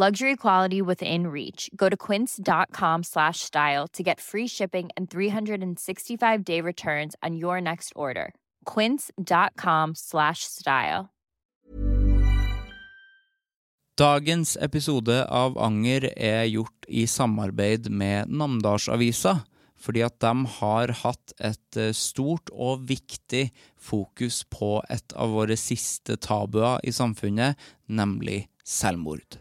Luxury quality within reach. Go to quince.com slash style to get free shipping and 365 day returns on your next order. Quince.com slash style. Dagens episode av Anger er gjort i samarbeid med Namdalsavisa, fordi at de har hatt et eh, stort og viktig fokus på et av våre siste tabuer i samfunnet, nemlig selvmord.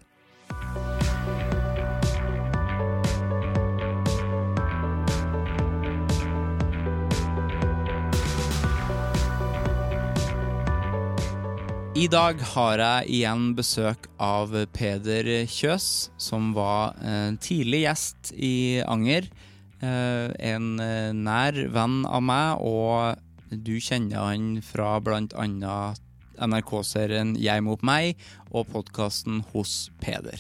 I dag har jeg igjen besøk av Peder Kjøs, som var en tidlig gjest i Anger. Eh, En eh, nær venn av meg, og du kjenner han fra annet NRK-serien Jeg mot meg og podkasten Hos Peder.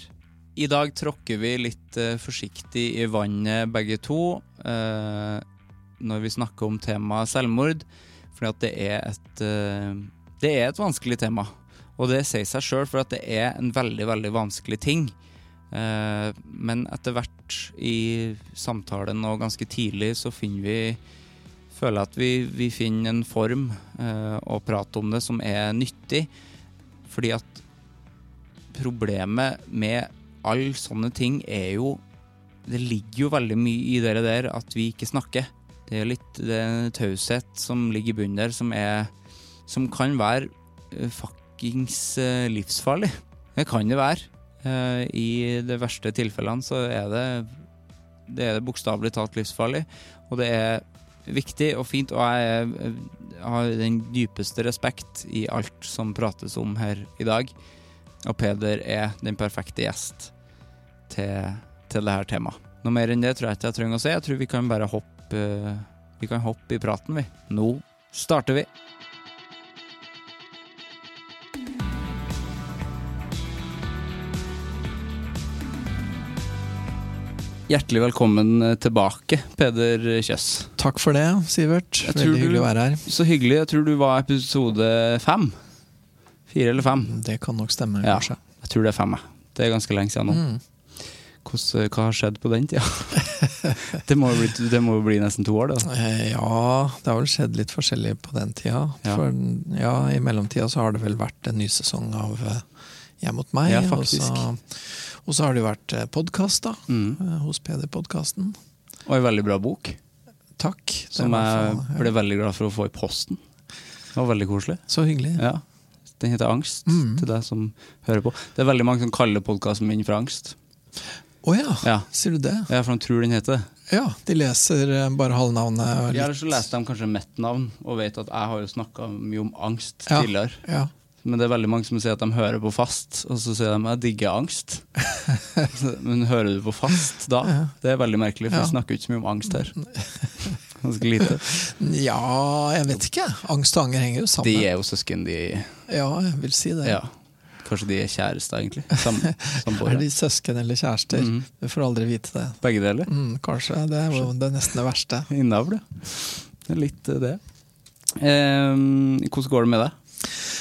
I dag tråkker vi litt eh, forsiktig i vannet begge to eh, når vi snakker om temaet selvmord, fordi at det er et eh, det er et vanskelig tema, og det sier seg sjøl, for at det er en veldig, veldig vanskelig ting. Eh, men etter hvert i samtalen og ganske tidlig så finner vi Føler at vi, vi finner en form eh, å prate om det som er nyttig. Fordi at problemet med alle sånne ting er jo Det ligger jo veldig mye i det der at vi ikke snakker. Det er litt det taushet som ligger i bunnen der, som er som kan være eh, fuckings eh, livsfarlig. Det kan det være. Eh, I de verste tilfellene så er det det er bokstavelig talt livsfarlig. Og det er viktig og fint, og jeg, har den dypeste respekt i alt som prates om her i dag. Og Peder er den perfekte gjest til, til det her temaet. Noe mer enn det tror jeg ikke jeg trenger å si. Jeg tror vi kan bare hoppe, vi kan hoppe i praten, vi. Nå starter vi. Hjertelig velkommen tilbake, Peder Kjøss. Takk for det, Sivert. Veldig hyggelig å være her. Så hyggelig. Jeg tror du var episode fem. Fire eller fem? Det kan nok stemme, Ja, kanskje. jeg tror det er fem. Det er ganske lenge siden nå. Mm. Hvordan, hva har skjedd på den tida? det, må jo bli, det må bli nesten to år, det. Eh, Ja, det har vel skjedd litt forskjellig på den tida. Ja. For ja, i mellomtida så har det vel vært en ny sesong av Hjem mot meg. Ja, og, faktisk. så, og så har det jo vært podkast, da. Mm. eh, Hos PD-podkasten. Og en veldig bra bok, Takk. Som jeg ble veldig glad for å få i posten. Det var veldig koselig. Så hyggelig. Ja. Den heter Angst, Mm. til deg som hører på. Det er veldig mange som kaller podkasten min for Angst. Å ja, Ja. sier du det? Ja, for de tror den heter det. Ja, de leser eh, bare halvnavnet. og Ja, Eller så leser de kanskje mitt navn og vet at jeg har jo snakka mye om angst Ja. tidligere. Ja. Men det er veldig mange som sier at de hører på fast, og så sier de at jeg digger angst. Men hører du på fast da? Ja. Det er veldig merkelig, for Ja. snakker ikke så mye om angst her. Ganske lite. ja, jeg vet ikke. Angst og anger henger jo sammen. De er jo søsken, de. Ja, jeg vil si det. Ja. Kanskje de er kjærester, egentlig. Sam, Er de søsken eller kjærester? Mm. Du får aldri vite det. Begge deler. Mm, kanskje. Det er jo det er nesten det verste. Innavl, ja. Litt eh, det. Eh, hvordan går det med deg?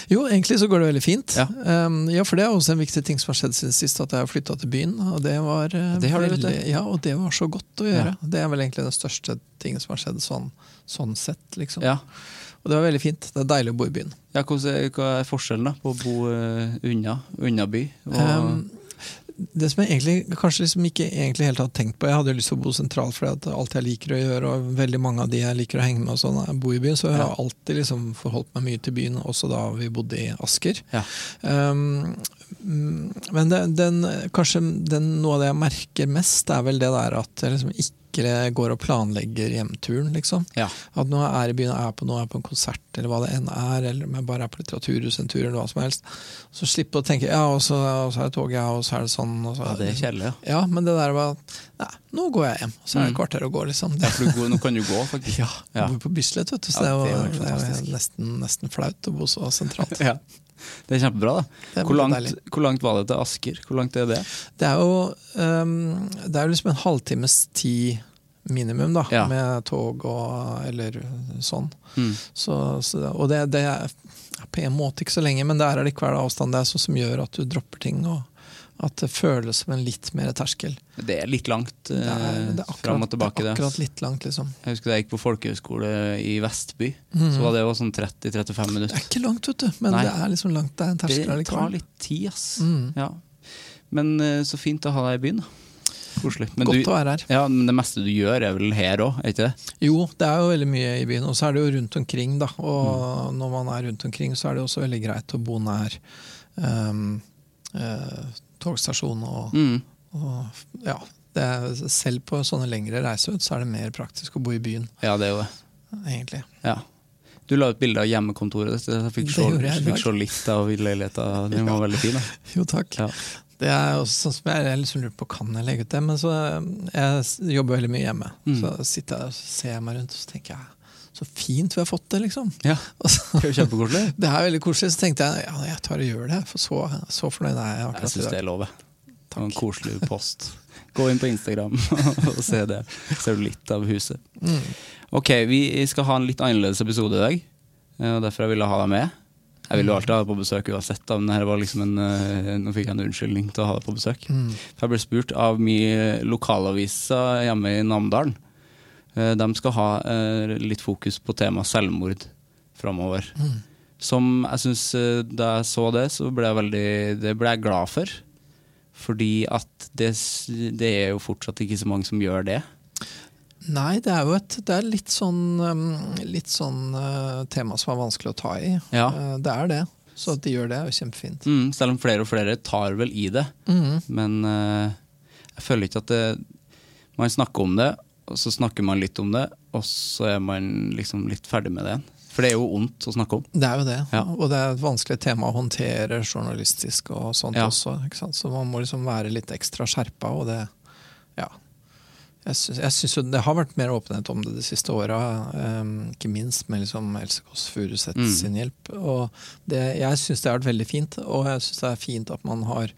Jo, egentlig så går det veldig fint. Ja. Um, ja, for det er også en viktig ting som har skjedd siden sist, at jeg har flytta til byen. Og det var uh, det veldig, ja, og det var så godt å gjøre. Ja. Det er vel egentlig den største tingen som har skjedd sånn, sånn sett, liksom. Ja. Og det var veldig fint. Det er deilig å bo i byen. Ja, hva er forskjellen da på å bo uh, unna, unna by? Og, Um, det som jeg egentlig kanskje liksom ikke egentlig helt hadde tenkt på Jeg hadde jo lyst til å bo sentralt, for alt jeg liker å gjøre, og veldig mange av de jeg liker å henge med, og sånn, jeg bor i byen. Så jeg har alltid liksom forholdt meg mye til byen, også da vi bodde i Asker. ja. Um, men det, den, kanskje den, noe av det jeg merker mest, er vel det der at jeg liksom ikke går og planlegger hjemturen, liksom. Ja. At nå er i byen er på noe, er på en konsert, eller hva det enn er, eller om jeg bare er på litteraturhuset en tur, eller hva som helst, så slippe å tenke ja, og så, og så er det tog, ja, og så er det sånn. Og så ja, det er kjedelig. Ja. Ja, men det der var Nei, nå går jeg hjem. Og så er det Mm. et kvarter å gå, liksom. Ja, for du, går- nå kan du gå, faktisk. Ja, jeg Ja. bor på Bislett, vet du, så Ja, det er jo, det det nesten, nesten flaut å bo så sentralt. Ja. Det er kjempebra, da. Hvor langt, hvor langt var det til Asker? Hvor langt er det? Det er jo um, Det er jo liksom en halvtimes tid minimum, da, Ja. med tog og eller sånn. Mm. Så, så, og det, det er på en måte ikke så lenge, men det er allikevel avstand det er sånn som gjør at du dropper ting, og at det føles som en litt mer terskel. Det er litt langt eh, fram og tilbake. det er akkurat litt langt, liksom. Jeg husker da jeg gikk på folkehøyskole i Vestby. mm. Så var det jo sånn 30-35 minutter. Det er ikke langt, vet du, men Nei. det er liksom langt. Det er en terskel Det tar litt tid, ass. Mm. Ja. Men eh, så fint å ha deg i byen. da. Koselig. Men, Godt du, å være her. ja, men det meste du gjør, er vel her òg? Jo, det er jo veldig mye i byen, og så er det jo rundt omkring. da, Og Mm. når man er rundt omkring, så er det også veldig greit å bo nær um, eh, togstasjon og, Mm. og ja. Det er, selv på sånne lengre reiser ut, så er det mer praktisk å bo i byen, Ja, det er jo det. egentlig. Ja. Du la ut bilde av hjemmekontoret ditt. Jeg fikk Det se, fikk litt av leiligheta. Den var veldig fin. Da. Jo, takk. Ja. Det er også sånn som jeg, jeg liksom lurer på, kan jeg legge ut det? Men så eh, jeg jobber veldig mye hjemme. Mm. Så sitter jeg og ser meg rundt og så tenker jeg så fint vi har fått det, liksom. Ja, så- det er jo kjempekoselig. Det er veldig koselig. Så tenkte jeg ja, jeg tar og gjør det. For så, så fornøyd er jeg Jeg akkurat i syns det er lov. Takk. En koselig post. Gå inn på Instagram og se det. Ser du litt av huset. Mm. Ok, vi skal ha en litt annerledes episode i dag. eh, Og derfor jeg ville ha deg med. Jeg ville jo alltid ha deg på besøk uansett, da, men her var liksom en, eh, nå fikk jeg en unnskyldning til å ha deg på besøk. Mm. Jeg ble spurt av mye lokalaviser hjemme i Namdalen. Eh, De skal ha eh, litt fokus på temaet selvmord framover. Mm. Som jeg syns Da jeg så det, så ble jeg veldig Det ble jeg glad for. Fordi at det, det er jo fortsatt ikke så mange som gjør det. Nei, det er jo et det er litt sånn, um, litt sånn tema som er vanskelig å ta i. Ja. Det er det. Så at de gjør det, er jo kjempefint. Mm, selv om flere og flere tar vel i det. Mm. Men uh, jeg føler ikke at det Man snakker om det, og så snakker man litt om det, og så er man liksom litt ferdig med det igjen. For det er jo vondt å snakke om. Det er jo det. Ja. Og det er et vanskelig tema å håndtere journalistisk og sånt Ja. også. Så man må liksom være litt ekstra skjerpa, og det Ja. Jeg syns jo det har vært mer åpenhet om det de siste åra, um, ikke minst med liksom Else Kåss Furuseth Mm. sin hjelp. Og det, jeg syns det har vært veldig fint, og jeg syns det er fint at man har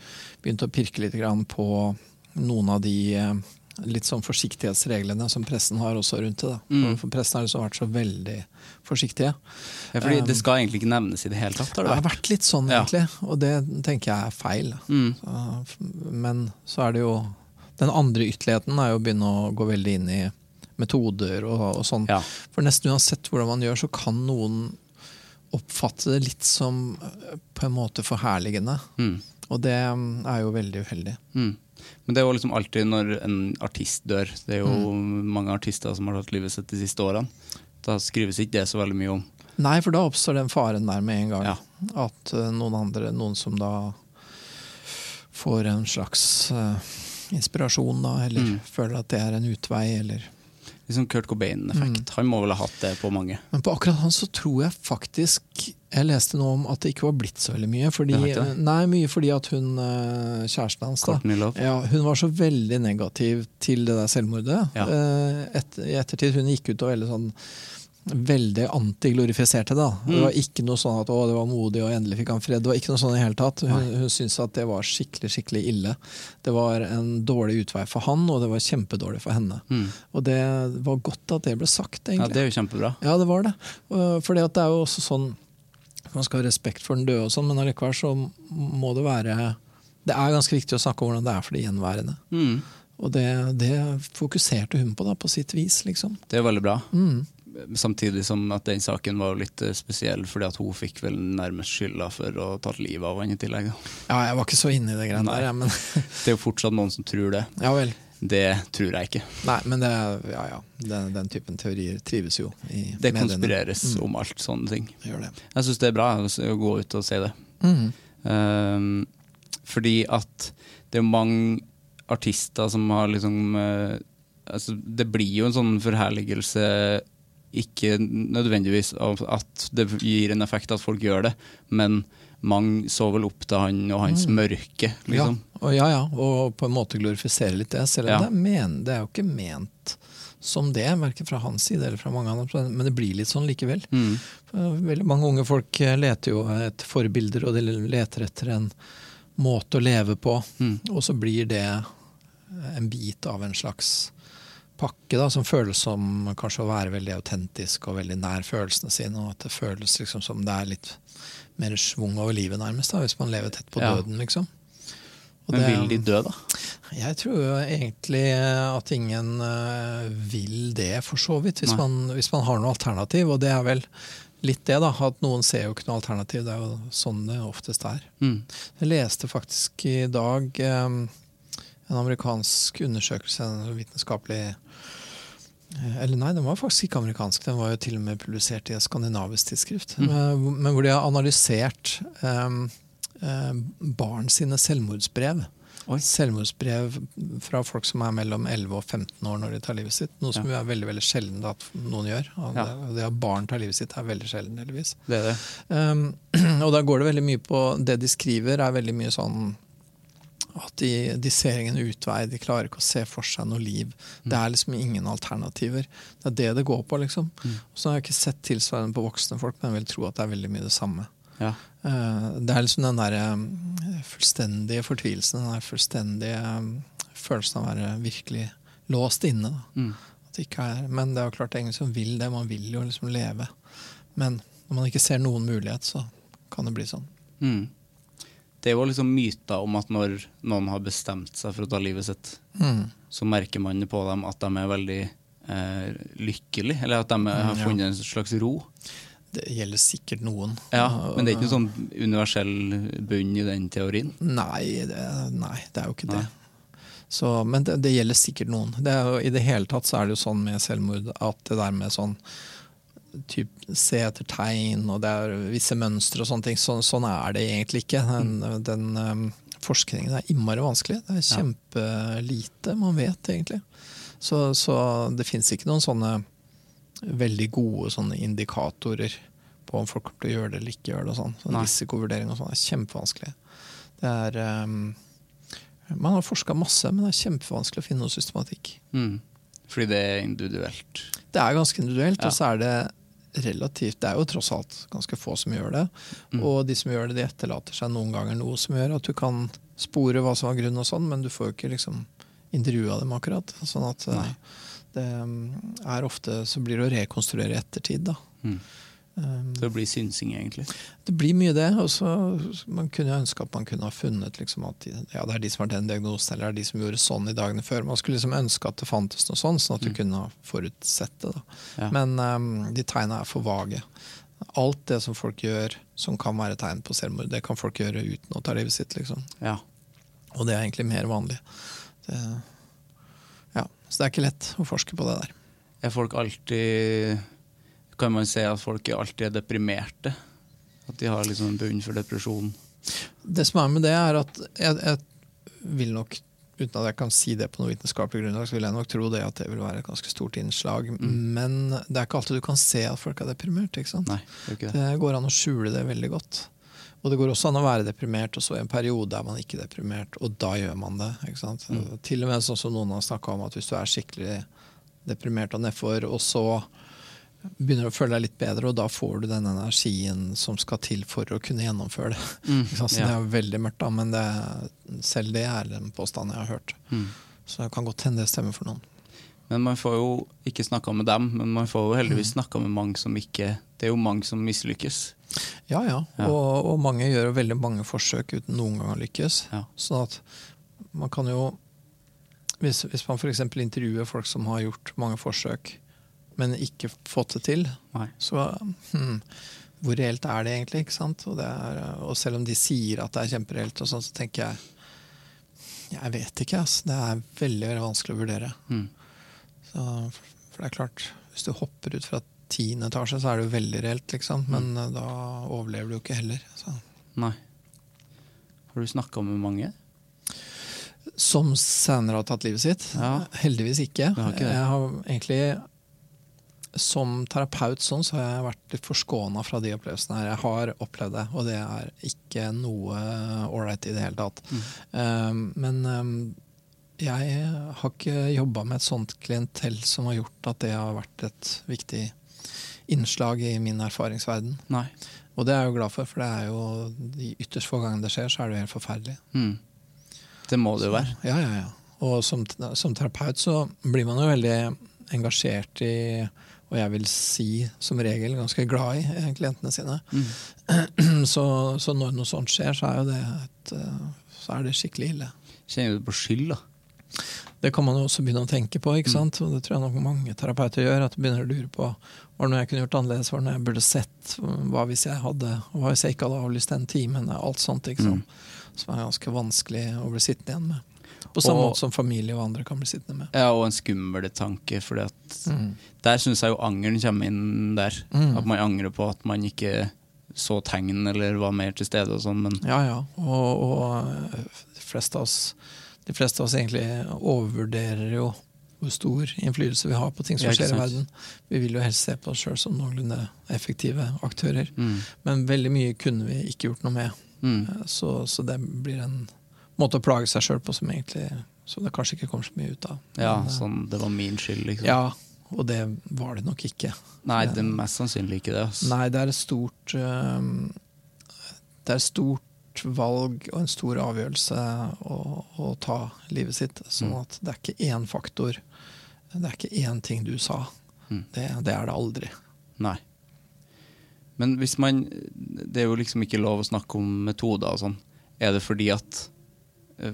begynt å pirke litt grann på noen av de eh, litt sånn forsiktighetsreglene som pressen har også rundt det. Mm. For pressen har liksom vært så veldig forsiktige. Ja, fordi Um, det skal egentlig ikke nevnes i det hele tatt. Har Det det har vært? litt sånn, Ja. egentlig, og det tenker jeg er feil. Mm. Så, men så er det jo Den andre ytterligheten er jo å begynne å gå veldig inn i metoder og, og sånn. Ja. For nesten uansett hvordan man gjør, så kan noen oppfatte det litt som eh, på en måte forherligende. Mm. Og det mm, er jo veldig uheldig. Mm. Men det er jo liksom alltid når en artist dør. Det er jo Mm. mange artister som har tatt livet sitt de siste årene. Da skrives ikke det så veldig mye om. Nei, for da oppstår den faren der med en gang. Ja. At eh, noen andre, noen som da får en slags uh, inspirasjon, da, eller Mm. føler at det er en utvei, eller Liksom Kurt Cobain-effekt. Mm. Han må vel ha hatt det på mange. Men på akkurat han så tror jeg faktisk Jeg leste noe om at det ikke var blitt så veldig mye. Fordi, nei, mye fordi at hun eh, kjæresten hans da, ja, Hun var så veldig negativ til det der selvmordet. Ja. Eh, et, I ettertid hun gikk ut og veldig sånn Veldig antiglorifiserte det. da. Det Mm. var ikke noe sånn at 'å, det var modig, og endelig fikk han fred'. Det var ikke noe sånn i hele tatt. Hun, hun syntes at det var skikkelig skikkelig ille. Det var en dårlig utvei for han, og det var kjempedårlig for henne. Mm. Og det var godt at det ble sagt, egentlig. Ja, det er jo kjempebra. Ja, det var det. For det er jo også sånn man skal ha respekt for den døde, og sånn, men allikevel så må det være Det er ganske viktig å snakke om hvordan det er for de gjenværende. Mm. Og det, det fokuserte hun på, da, på sitt vis, liksom. Det er veldig bra. Mm. Samtidig som at den saken var litt eh, spesiell, fordi at hun fikk vel nærmest skylda for å ha tatt livet av han i tillegg. Ja, jeg var ikke så inne i det greiene der, jeg, men Det er jo fortsatt noen som tror det. Ja vel. Det tror jeg ikke. Nei, men det, ja, ja. Den, den typen teorier trives jo i Det mediene. konspireres Mm, om alt sånne ting. det. Jeg syns det er bra å gå ut og si det. Mm. Um, fordi at det er mange artister som har liksom uh, altså Det blir jo en sånn forherligelse ikke nødvendigvis at det gir en effekt at folk gjør det, men mange så vel opp til han og hans mørke, liksom. Ja, og, ja, ja, og på en måte glorifisere litt det. Selv om Ja. det, er men, det er jo ikke ment som det, verken fra hans side eller fra mange andre, men det blir litt sånn likevel. Mm. Veldig mange unge folk eh, leter jo etter forbilder, og de leter etter en måte å leve på, Mm. og så blir det en bit av en slags pakke da, som føles som kanskje å være veldig autentisk og veldig nær følelsene sine, og at det føles liksom som det er litt mer schwung over livet, nærmest, da, hvis man lever tett på Ja. døden, liksom. Og Men det- vil de dø, da? jeg tror egentlig at ingen eh, vil det, for så vidt. Hvis man, hvis man har noe alternativ. Og det er vel litt det, da. At noen ser jo ikke noe alternativ. Det er jo sånn det oftest er. Mm. Jeg leste faktisk i dag eh, en amerikansk undersøkelse, en vitenskapelig eh, eller nei, den var faktisk ikke amerikansk. Den var jo til og med publisert i et skandinavisk tidsskrift. Mm. Men hvor de har analysert um, barn sine selvmordsbrev. Oi. Selvmordsbrev fra folk som er mellom 11 og 15 år når de tar livet sitt. Noe som Ja. er veldig veldig sjelden at noen gjør. Ja. det, det at barn tar livet sitt er veldig sjelden, heldigvis. Det er det. Um, og da går det veldig mye på Det de skriver, er veldig mye sånn at de, de ser ingen utvei, de klarer ikke å se for seg noe liv. Det er liksom ingen alternativer. Det er det det går på, liksom. Så har jeg ikke sett tilsvarende på voksne folk, men jeg vil tro at det er veldig mye det samme. Ja. Eh, Det er liksom den der eh, fullstendige fortvilelsen, den der fullstendige eh, følelsen av å være virkelig låst inne. Mm. At det ikke er, men det er jo klart det er ingen som vil det, man vil jo liksom leve. Men når man ikke ser noen mulighet, så kan det bli sånn. Mm. Det er jo liksom myter om at når noen har bestemt seg for å ta livet sitt, Mm. så merker man på dem at de er veldig eh, lykkelige, eller at de har Mm, ja. funnet en slags ro. Det gjelder sikkert noen. Ja, Men det er ikke noen sånn universell bunn i den teorien? Nei, det, nei, det er jo ikke det. Så, men det, det gjelder sikkert noen. Det jo, I det hele tatt så er det jo sånn med selvmord at det der med sånn typ, Se etter tegn, og det er visse mønstre og sånne ting. Sånn, sånn er det egentlig ikke. Den, den um, forskningen er innmari vanskelig. Det er kjempelite man vet, egentlig. Så, så det fins ikke noen sånne veldig gode sånne indikatorer på om folk kommer til å gjøre det eller ikke gjøre det. og sånn. sånn Risikovurdering og sånn er kjempevanskelig. Det er um, Man har forska masse, men det er kjempevanskelig å finne noe systematikk. Mm. Fordi det er individuelt. Det er ganske individuelt, Ja. og så er det relativt Det er jo tross alt ganske få som gjør det. Mm. Og de som gjør det, de etterlater seg noen ganger noe som gjør at du kan spore hva som var grunnen, og sånn, men du får jo ikke liksom intervjua dem akkurat. Sånn at eh, Nei. det um, er ofte Så blir det å rekonstruere i ettertid, da. Mm. Så det blir synsing, egentlig. Det blir mye det. og så Man kunne ønske at man kunne ha funnet liksom at ja, det er de som har den diagnosen, eller det er de som gjorde sånn i dagene før. Man skulle liksom ønske at det fantes noe sånn, sånn at du kunne ha forutsett det. Ja. Men um, de tegnene er for vage. Alt det som folk gjør som kan være tegn på selvmord, det kan folk gjøre uten å ta livet sitt. liksom. Ja. Og det er egentlig mer vanlig. Det, ja, Så det er ikke lett å forske på det der. Er folk alltid Kan man si at folk er alltid deprimerte? At de har liksom en bunn for depresjon? Det som er med det, er at jeg, jeg vil nok Uten at jeg kan si det på noe vitenskapelig grunnlag, så vil jeg nok tro det at det vil være et ganske stort innslag. Men det er ikke alltid du kan se at folk er deprimert. ikke sant? Nei, det er ikke det. Går an å skjule det veldig godt. Og det går også an å være deprimert, og så i en periode er man ikke deprimert, og da gjør man det. ikke sant? Til og med sånn som noen har snakka om, at hvis du er skikkelig deprimert og nedfor, og så begynner å føle deg litt bedre, og da får du den energien som skal til for å kunne gjennomføre det. Mm, Så. Det er jo veldig mørkt, da, men det, selv det er en påstand jeg har hørt. Mm. Så det kan godt hende det stemmer for noen. Men man får jo ikke snakka med dem, men man får jo Mm. heldigvis snakka med mange som ikke Det er jo mange som mislykkes. Ja, ja. Ja. Og, og mange gjør jo veldig mange forsøk uten noen gang å lykkes. Ja. Sånn at man kan jo Hvis, hvis man f.eks. intervjuer folk som har gjort mange forsøk, men ikke fått det til, Nei. så hmm, Hvor reelt er det egentlig? ikke sant? Og, det er, og selv om de sier at det er kjempereelt, og sånn, så tenker jeg Jeg vet ikke. Altså. Det er veldig veldig vanskelig å vurdere. Mm. Så, for det er klart, hvis du hopper ut fra tiende etasje, så er det jo veldig reelt, liksom. Men mm. da overlever du jo ikke heller. Så. Nei. Har du snakka med mange? Som senere har tatt livet sitt? Ja. Heldigvis ikke. Har ikke? Jeg har egentlig som terapeut sånn, så har jeg vært litt forskåna fra de opplevelsene her. Jeg har opplevd det, og det er ikke noe ålreit i det hele tatt. Mm. Um, men um, jeg har ikke jobba med et sånt klientell som har gjort at det har vært et viktig innslag i min erfaringsverden. Nei. Og det er jeg jo glad for, for det er jo de ytterst få gangene det skjer, så er det jo helt forferdelig. Mm. Det må det jo være. Ja, ja, ja. Og som, som terapeut så blir man jo veldig engasjert i, og jeg vil si som regel ganske glad i, eh, klientene sine. Mm. Så, så når noe sånt skjer, så er det et, eh, så er det skikkelig ille. Kjenner du på skyld, da? Det kan man jo også begynne å tenke på, Mm. ikke sant? og det tror jeg nok mange terapeuter gjør. At du begynner å lure på var det noe jeg kunne gjort annerledes, var det noe jeg burde sett, hva hvis jeg hadde, hva hvis jeg ikke hadde avlyst den timen, alt sånt. ikke sant? Som er ganske vanskelig å bli sittende igjen med. På samme Mm. Måte som familie og andre kan bli sittende med. Ja, og en skummel tanke, for Mm. der syns jeg jo angeren kommer inn der. Mm. At man angrer på at man ikke så tegn eller var mer til stede og sånn, Ja, ja. Og, og de, fleste av oss, de fleste av oss egentlig overvurderer jo hvor stor innflytelse vi har på ting som skjer i verden. Vi vil jo helst se på oss sjøl som noenlunde effektive aktører. mm. Men veldig mye kunne vi ikke gjort noe med. Mm. Eh, Så, så det blir en måte å plage seg sjøl på som egentlig som det kanskje ikke kommer så mye ut av. Ja, Men, eh, sånn det var min skyld, liksom. ja, og det var det nok ikke. Nei, det er mest sannsynlig ikke det. Altså. Nei, det er et stort eh, Det er et stort valg og en stor avgjørelse å, å ta livet sitt. Sånn Mm. at det er ikke én faktor. Det er ikke én ting du sa. Mm. Det, det er det aldri. Nei. Men hvis man Det er jo liksom ikke lov å snakke om metoder og sånn. Er det fordi at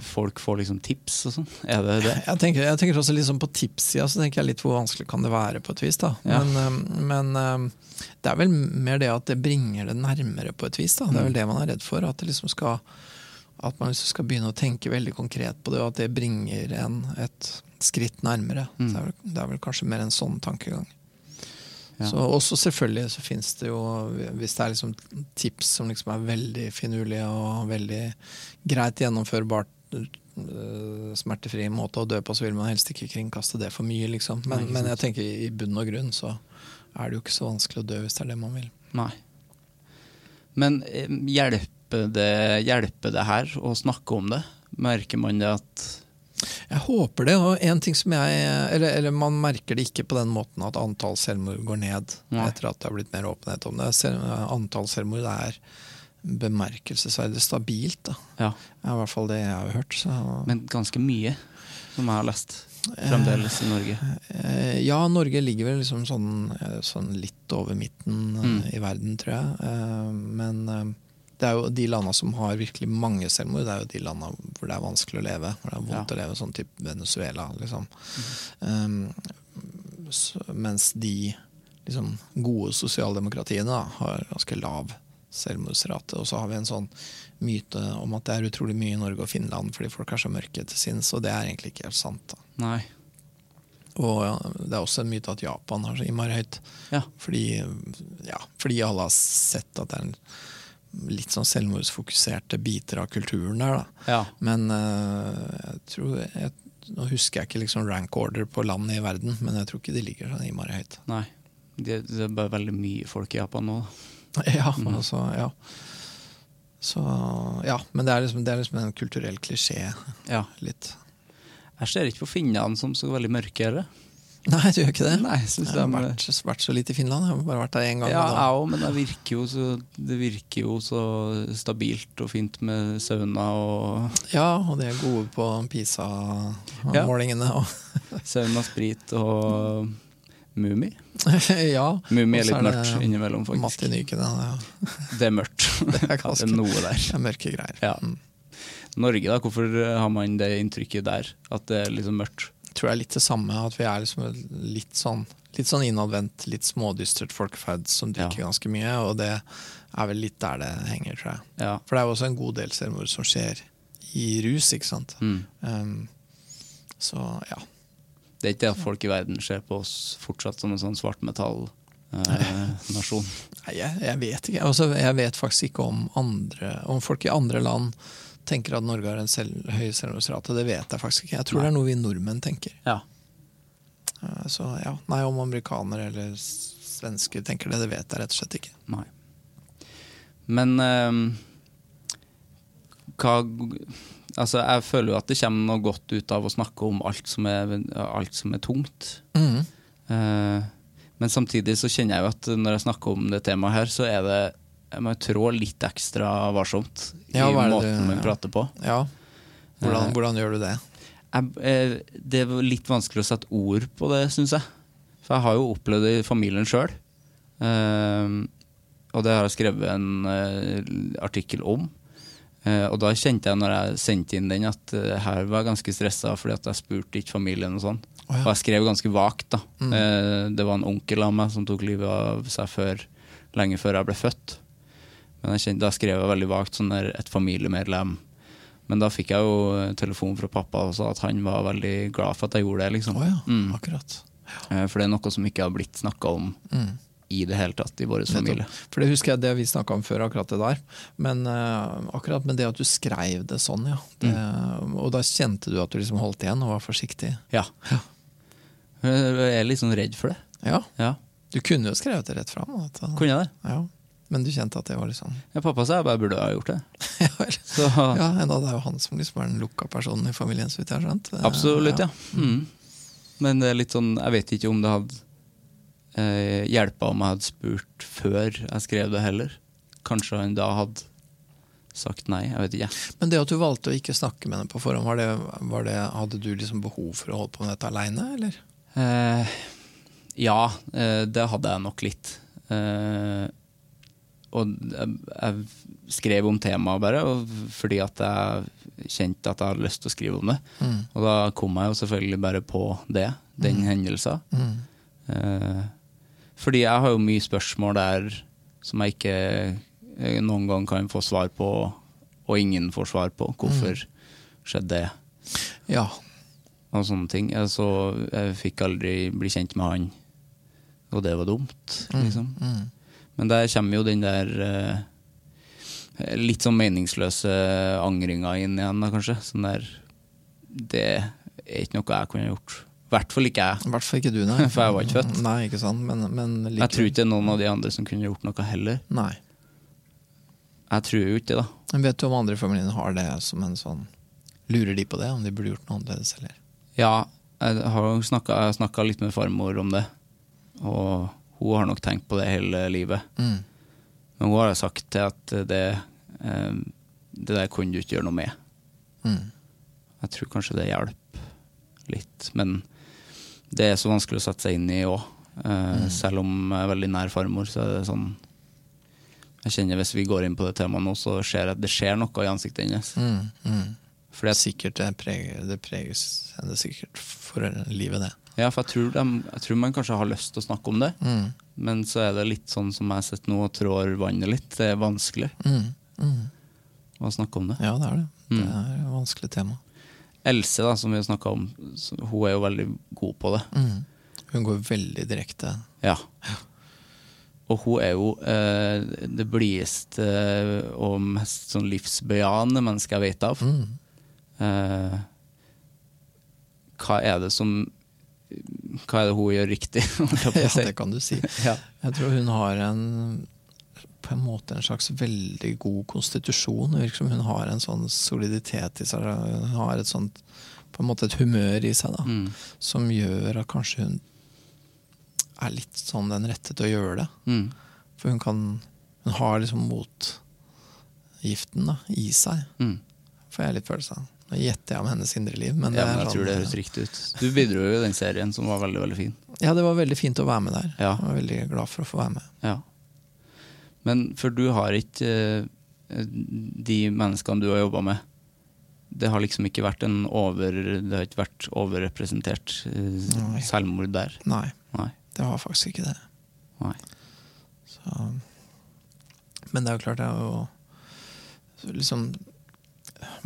folk får liksom tips og sånn? Er det det? Jeg tenker, jeg tenker også liksom På tipssida så tenker jeg litt hvor vanskelig kan det være på et vis. da. Ja. Men, eh, men eh, det er vel mer det at det bringer det nærmere på et vis. da. Det er Mm. vel det man er redd for. At, det liksom skal, at man liksom skal begynne å tenke veldig konkret på det, og at det bringer en et skritt nærmere. Mm. Det, er vel, det er vel kanskje mer en sånn tankegang. Ja. Så også selvfølgelig så fins det jo, hvis det er liksom tips som liksom er veldig finurlige og veldig greit gjennomførbart, smertefri måte å dø på, så vil man helst ikke kringkaste det for mye, liksom. Men, Nei, men jeg tenker i bunn og grunn så er det jo ikke så vanskelig å dø hvis det er det man vil. Nei. Men eh, hjelper det, hjelper det her å snakke om det? Merker man det at Jeg håper det, og en ting som jeg eller, eller man merker det ikke på den måten at antall selvmord går ned Nei. etter at det har blitt mer åpenhet om det. Antall selvmord er bemerkelsesverdig stabilt. da. Ja, Det er i hvert fall det jeg har hørt. Så. men ganske mye, som jeg har lest. Fremdeles i Norge. Eh, ja, Norge ligger vel liksom sånn, eh, sånn litt over midten eh, Mm. i verden, tror jeg. Eh, men eh, det er jo de landa som har virkelig mange selvmord, det er jo de landa hvor det er vanskelig å leve. Hvor det er vondt Ja. å leve, sånn type Venezuela, liksom. Um, så, mens de liksom, gode sosialdemokratiene da, har ganske lav selvmordsrate. Og så har vi en sånn myte om at det er utrolig mye i Norge og Finland fordi folk er så mørke til sinns, og det er egentlig ikke helt sant. da. Nei. Og ja, det er også en myte at Japan har så innmari høyt. Ja. Fordi, ja, fordi alle har sett at det er en litt sånn selvmordsfokuserte biter av kulturen der. da. Ja. Men uh, jeg tror jeg, Nå husker jeg ikke liksom rank order på land i verden, men jeg tror ikke de ligger sånn innmari høyt. Nei. Det, det er bare veldig mye folk i Japan nå. Ja, altså, ja. Så, ja, men det er, liksom, det er liksom en kulturell klisjé. Ja. Litt. Jeg ser ikke på finnene som så veldig mørke. Eller? Nei, du gjør ikke det? Nei, jeg synes jeg har vært, vært så lite i Finland. Jeg har bare vært der én gang. Ja, jeg òg, men det virker, jo så, det virker jo så stabilt og fint med sauna og Ja, og de er gode på PISA-målingene. Ja. sauna, sprit og Mummi? ja. Mummi er litt er det mørkt innimellom, faktisk. Matti Nyken, ja. Det er mørkt. Det er Det er noe der. Det er mørke greier. Ja. Mm. Norge, da? Hvorfor har man det inntrykket der? At det er liksom mørkt? Jeg tror det er litt det samme, at vi er liksom litt sånn Litt sånn innadvendt, litt smådystert folkeferd som drikker Ja. ganske mye, og det er vel litt der det henger, tror jeg. Ja. For det er jo også en god del selvmord som skjer i rus, ikke sant. Mm. Um, så ja. Det er ikke det at folk i verden ser på oss fortsatt som en sånn svartmetall-nasjon. Nei, jeg, jeg vet ikke. Altså, jeg vet faktisk ikke om andre Om folk i andre land tenker at Norge har en selv, høy selvmordsrate. Det vet jeg faktisk ikke. Jeg tror Nei. det er noe vi nordmenn tenker. Ja. Uh, Så ja, Nei, om amerikanere eller svensker tenker det, det vet jeg rett og slett ikke. Nei. Men eh, hva Altså, jeg føler jo at det kommer noe godt ut av å snakke om alt som er, alt som er tungt. Mm. Eh, men samtidig så kjenner jeg jo at når jeg snakker om det temaet her, så er det Jeg må trå litt ekstra varsomt i er måten man ja. prater på. Ja. Hvordan, Eh, hvordan gjør du det? Jeg, eh, det er litt vanskelig å sette ord på det, syns jeg. For jeg har jo opplevd det i familien sjøl. og det har jeg skrevet en eh, artikkel om. Eh, og da kjente jeg når jeg sendte inn den, at eh, her var jeg ganske stressa fordi at jeg spurte ikke familien og sånn. Oh, ja. Og jeg skrev ganske vagt, da. Mm. det var en onkel av meg som tok livet av seg før, lenge før jeg ble født. Men kjente, da skrev jeg veldig vagt sånn der et familiemedlem. Men da fikk jeg jo eh, telefon fra pappa og sa at han var veldig glad for at jeg gjorde det. liksom. Oh, ja, Mm. akkurat. Ja. For det er noe som ikke har blitt snakka om Mm. I det hele tatt i vår familie. For det husker jeg det vi snakka om før, akkurat det der. Men uh, akkurat med det at du skrev det sånn, ja. Det, Mm. Og da kjente du at du liksom holdt igjen og var forsiktig. Ja. Jeg er litt sånn redd for det. Ja, Ja, du kunne jo skrevet det rett fram. At, Kunne jeg det? ja. Men du kjente at det var liksom Ja, pappa sa jeg bare burde ha gjort det. Ja vel. Så Ja, enda det er jo han som liksom er den lukka personen i familien, så vidt jeg har skjønt. Absolutt, absolutt, ja. Mm. Men det er litt sånn, jeg vet ikke om det hadde eh, hjelpa om jeg hadde spurt før jeg skrev det heller. Kanskje han da hadde sagt nei. Jeg vet ikke. Men det at du valgte å ikke snakke med henne på forhånd, var det, var det, hadde du liksom behov for å holde på med dette aleine, eller? Eh, ja, eh, det hadde jeg nok litt. Eh, og jeg, jeg skrev om temaet bare fordi at jeg kjente at jeg hadde lyst til å skrive om det. Mm. Og da kom jeg jo selvfølgelig bare på det, den hendelsen. Mm. Fordi jeg har jo mye spørsmål der som jeg ikke eh, noen gang kan få svar på, og ingen får svar på. Hvorfor skjedde det? Ja. og sånne ting. Så jeg fikk aldri bli kjent med han, og det var dumt, liksom. Mm. Men der kommer jo den der eh, litt sånn meningsløse angringa inn igjen, da, kanskje. Sånn der Det er ikke noe jeg kunne gjort. I hvert fall ikke jeg. I hvert fall ikke du, nei. For jeg var ikke født. Nei, ikke sant, men, men Jeg tror ikke det er noen av de andre som kunne gjort noe heller. Nei. Jeg tror jo ikke det, da. Men vet du om andre i familien har det som en sånn Lurer de på det, om de burde gjort noe annerledes, eller? Ja, jeg har snakka litt med farmor om det, og hun har nok tenkt på det hele livet. Mm. Men hun har sagt til at det, eh, det der kunne du ikke gjøre noe med. Mm. Jeg tror kanskje det hjelper litt, men det er så vanskelig å sette seg inn i òg. Selv om jeg er veldig nær farmor, så er det sånn Jeg kjenner Hvis vi går inn på det temaet nå, så skjer det, det skjer noe i ansiktet hennes. Mm. Mm. Fordi at, Sikkert det, preger, det preges henne sikkert for livet, det. ja, for jeg tror, de, jeg tror man kanskje har lyst til å snakke om det, Mm. men så er det litt sånn som jeg sitter nå og trår vannet litt. Det er vanskelig Mm. Mm. å snakke om det. Ja, det er det. Mm. Det er et vanskelig tema. Else, da, som vi snakka om, hun er jo veldig god på det. Mm. Hun går veldig direkte. Ja. Og hun er jo eh, det blideste og mest sånn livsbejaende mennesket jeg vet av. Mm. Eh, hva er det som Hva er det hun gjør riktig? Ja, det kan du si. Ja. Jeg tror hun har en på en måte en slags veldig god konstitusjon. Det virker som hun har en sånn soliditet i seg. Hun har et sånt på en måte et humør i seg da, Mm. som gjør at kanskje hun er litt sånn den rette til å gjøre det. Mm. For hun kan Hun har liksom motgiften da, i seg, Mm. får jeg litt følelse av. Nå gjetter jeg om hennes indre liv, men, Ja, men jeg jeg tror det høres sånn, riktig ut. Du bidro jo i den serien som var veldig, veldig fin. Ja, det var veldig fint å være med der. Ja. Jeg var veldig glad for å få være med. Ja. Men for du har ikke eh, De menneskene du har jobba med, det har liksom ikke vært en over Det har ikke vært overrepresentert eh, Nei. selvmord der? Nei, Nei. det har faktisk ikke det. Nei. Så, men det er jo klart, det er jo liksom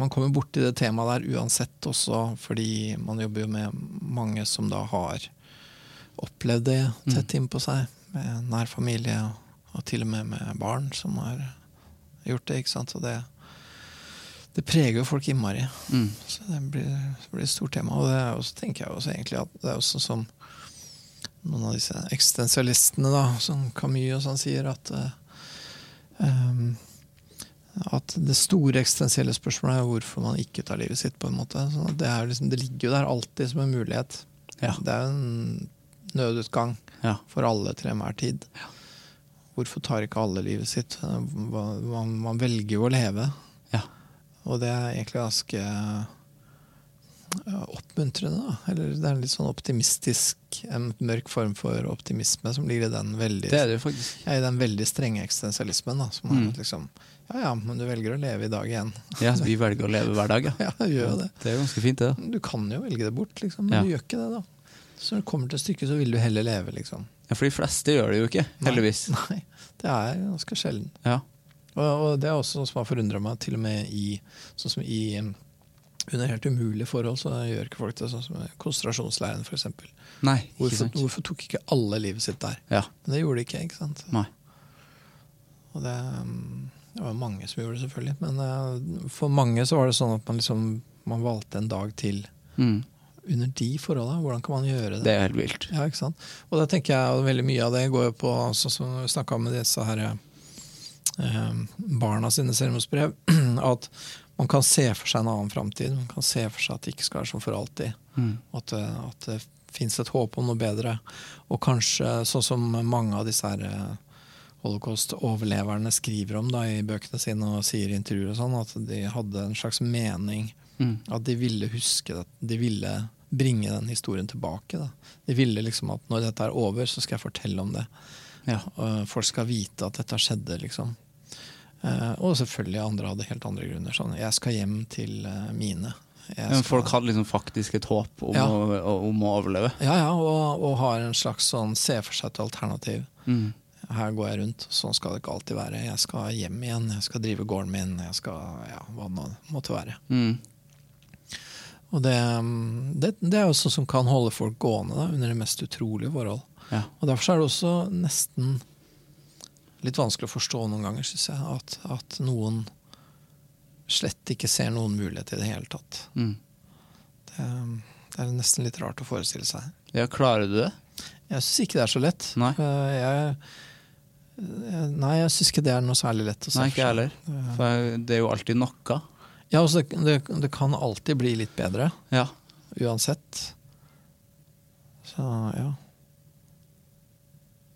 Man kommer borti det temaet der uansett også, fordi man jobber jo med mange som da har opplevd det tett innpå seg, med nær familie, og, og til og med med barn som har gjort det. ikke sant? Og det, det preger jo folk innmari. Mm. Så det blir, det blir et stort tema. Og det er også, tenker jeg også egentlig at det er også som noen av disse eksistensialistene, da, som Camus og sånn, sier at ehm, at det store eksistensielle spørsmålet er hvorfor man ikke tar livet sitt. på en måte. Sånn det, liksom, det ligger jo der alltid som en mulighet. Ja. Det er jo en nødutgang Ja. for alle til enhver tid. Hvorfor tar ikke alle livet sitt? Man, man velger jo å leve. Ja. Og det er egentlig ganske oppmuntrende. da. Eller det er en litt sånn optimistisk, en mørk form for optimisme som ligger i den veldig, Det er det ja, i den veldig strenge eksistensialismen. da, som Mm. er liksom, Ja ja, men du velger å leve i dag igjen. Ja, vi velger å leve hver dag, ja. Ja, du gjør det. Det er ganske fint, det. da. Du kan jo velge det bort, liksom, men Ja. du gjør ikke det, da. Så når det kommer til stykket, så vil du heller leve, liksom. Ja, For de fleste gjør det jo ikke, heldigvis. Nei, det er ganske sjelden. Ja. Og, og det er også noe som har forundra meg, til og med i sånn som i under helt umulige forhold så gjør ikke folk det, sånn som konsentrasjonsleiren f.eks. Nei, Hvorfor, hvorfor tok ikke alle livet sitt der? Ja. Men det gjorde de ikke. ikke sant? Nei. Og det, um, det var mange som gjorde det, selvfølgelig. Men uh, for mange så var det sånn at man liksom man valgte en dag til Mm. Under de forholda. Hvordan kan man gjøre det? Det er helt vilt. Ja, ikke sant? Og da tenker jeg veldig mye av det går jo på sånn som vi snakka om med disse her eh, barna sine selvmordsbrev, at man kan se for seg en annen framtid. Man kan se for seg at det ikke skal være sånn for alltid. Mm. At, det- at det fins et håp om noe bedre. Og kanskje sånn som mange av disse her eh, holocaust-overleverne skriver om da, i bøkene sine og sier i intervjuer og sånn, at de hadde en slags mening. Mm. At de ville huske det. De ville bringe den historien tilbake. Da. De ville liksom at når dette er over, så skal jeg fortelle om det. Ja. Folk skal vite at dette skjedde, liksom. Eh, og selvfølgelig andre hadde helt andre grunner. Sånn, jeg skal hjem til eh, mine. Jeg Men skal- folk hadde liksom faktisk et håp om, Ja. å, om å overleve. Ja, ja, og, og har en slags sånn se for seg et alternativ. Mm. Her går jeg rundt, sånn skal det ikke alltid være. Jeg skal hjem igjen, jeg skal drive gården min, jeg skal ja, hva det måtte være. Mm. Og det, det, det er jo sånn som kan holde folk gående da, under de mest utrolige forhold. Ja. Og Derfor er det også nesten litt vanskelig å forstå noen ganger, syns jeg, at, at noen slett ikke ser noen mulighet i det hele tatt. Mm. Det, det er nesten litt rart å forestille seg. ja, klarer du det? Jeg syns ikke det er så lett. Nei. Eh, Jeg, eh, nei, jeg syns ikke det er noe særlig lett å se Nei, ikke heller. For det er jo alltid noe. Ja, altså, det, det, det kan alltid bli litt bedre, Ja. uansett. Så ja.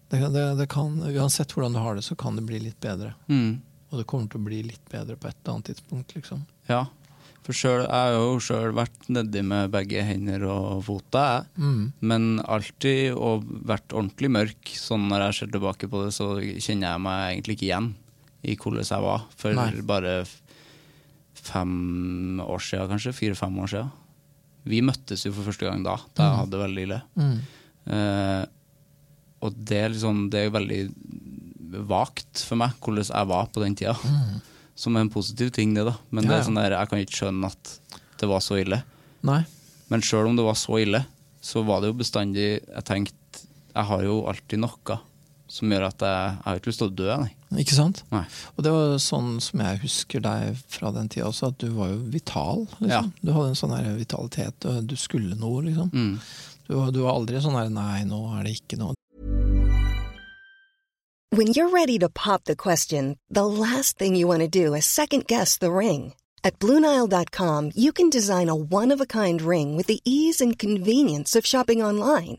Det, det, det kan, uansett hvordan du har det, så kan det bli litt bedre. Mm. Og det kommer til å bli litt bedre på et eller annet tidspunkt, liksom. ja. For selv, jeg har jo sjøl vært nedi med begge hender og fota, jeg. Mm. Men alltid og vært ordentlig mørk. Sånn når jeg ser tilbake på det, så kjenner jeg meg egentlig ikke igjen i hvordan jeg var for Nei. bare fem år siden, kanskje. Fire-fem år siden. Vi møttes jo for første gang da, da jeg hadde det veldig ille. Mm. Eh, og det er liksom Det er veldig vagt for meg hvordan jeg var på den tida. Som er en positiv ting, det, da. Men ja, ja. det er sånn der, jeg kan ikke skjønne at det var så ille. Nei. Men sjøl om det var så ille, så var det jo bestandig Jeg tenkte Jeg har jo alltid noe som gjør at jeg, jeg har ikke lyst til å dø, nei. Ikke sant? nei. Og det var sånn som jeg husker deg fra den tida også, at du var jo vital. Liksom. Ja. Du hadde en sånn vitalitet, og du skulle noe, liksom. Mm. Du, var- du var aldri sånn her 'nei, nå er det ikke noe'. When you're ready to pop the question, the last thing you want to do is second guess the ring. At Bluenile.com, you can design a one of a kind ring with the ease and convenience of shopping online.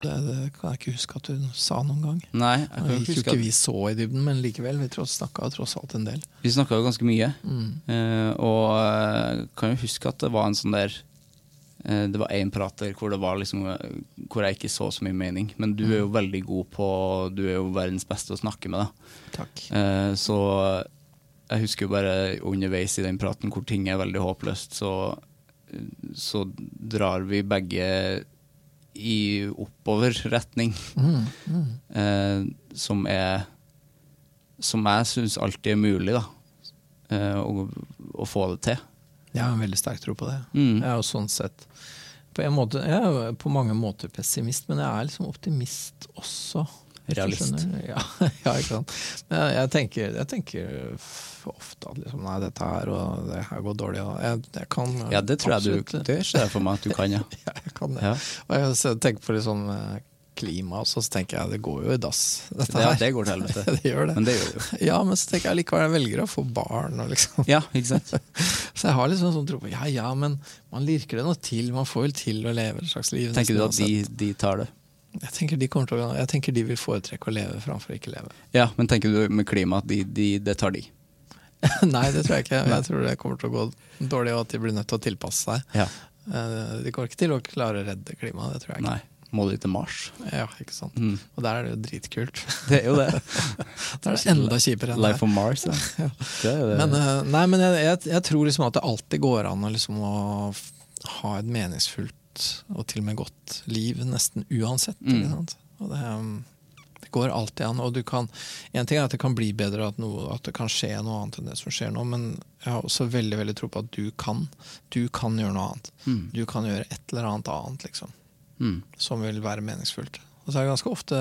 Det, det kan jeg ikke huske at hun sa noen gang. Nei, jeg kan gikk jo huske ikke at vi så i dybden, men likevel. Vi snakka tross alt en del. vi snakka jo ganske mye. Mm. uh, og jeg kan jo huske at det var en sånn der eh, Det var én hvor det var liksom eh, Hvor jeg ikke så så mye mening. Men du Mm. er jo veldig god på Du er jo verdens beste å snakke med, da. Takk. Eh, så jeg husker jo bare underveis i den praten hvor ting er veldig håpløst, så, så drar vi begge i oppoverretning. Mm, mm. Eh, som er Som jeg syns alltid er mulig, da. Eh, å, å få det til. Jeg har en veldig sterk tro på det. Mm. Jeg er jo sånn sett på, en måte, jeg er på mange måter pessimist, men jeg er liksom optimist også. Realist. Ja, ja, ikke sant. Men jeg, jeg, tenker, jeg tenker ofte at liksom, nei, dette her og det her går dårlig. Og jeg, jeg kan Ja, det tror jeg absolutt- du Det ser jeg for meg at du kan, ja. Ja, jeg kan det. Ja. Og jeg tenker på liksom eh, klima også, så tenker jeg det går jo i dass, dette Ja, her. det går til helvete. det gjør det. Men det gjør det jo. Ja, men så tenker jeg likevel jeg velger å få barn og liksom Ja, ikke sant? Så jeg har liksom sånn tro på ja ja, men man lirker det nå til, man får vel til å leve et slags liv. Tenker du at de, de tar det? Jeg tenker, de kommer til å, jeg tenker de vil foretrekke å leve framfor ikke leve. Ja, men tenker du med klima at de, de, det tar de? Nei, det tror jeg ikke. Jeg tror det kommer til å gå dårlig, og at de blir nødt til å tilpasse seg. Ja. Eh, De kommer ikke til å klare å redde klimaet, det tror jeg ikke. Nei. Må de til Mars? Ja, ikke sant. Mm. Og der er det jo dritkult. Det er jo det. Det er det enda kjipere enn Life on Mars, ja. Det er det. Men, eh, nei, men jeg, jeg, jeg tror liksom at det alltid går an å, liksom å ha et meningsfullt og til og med godt liv, nesten uansett. Mm. Og det, um, det går alltid an. Og du kan, en ting er at det kan bli bedre, at, noe, at det kan skje noe annet enn det som skjer nå, men jeg har også veldig veldig tro på at du kan. Du kan gjøre noe annet. Mm. Du kan gjøre et eller annet annet, liksom, Mm. som vil være meningsfullt. Og så er det ganske ofte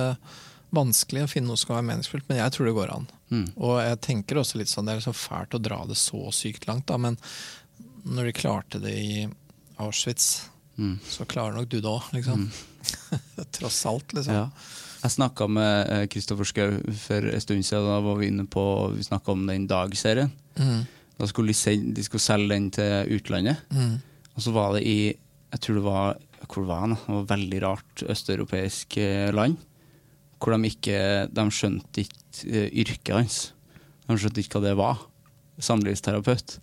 vanskelig å finne noe som skal være meningsfullt, men jeg tror det går an. Mm. Og jeg tenker også litt sånn, Det er liksom fælt å dra det så sykt langt, da, men når de klarte det i Auschwitz, Mm. så klarer nok du det òg, liksom. Tross alt, liksom. Ja. Jeg snakka med Kristoffer Schou for en stund siden. Da var vi inne på Vi snakka om den Dag-serien. Mm. Da skulle de, sel- de skulle selge den til utlandet. Mm. Og så var det i Jeg tror det var Hvor var han? Det var et veldig rart østeuropeisk eh, land. Hvor de ikke De skjønte ikke eh, yrket hans. De skjønte ikke hva det var. Samlivsterapeut.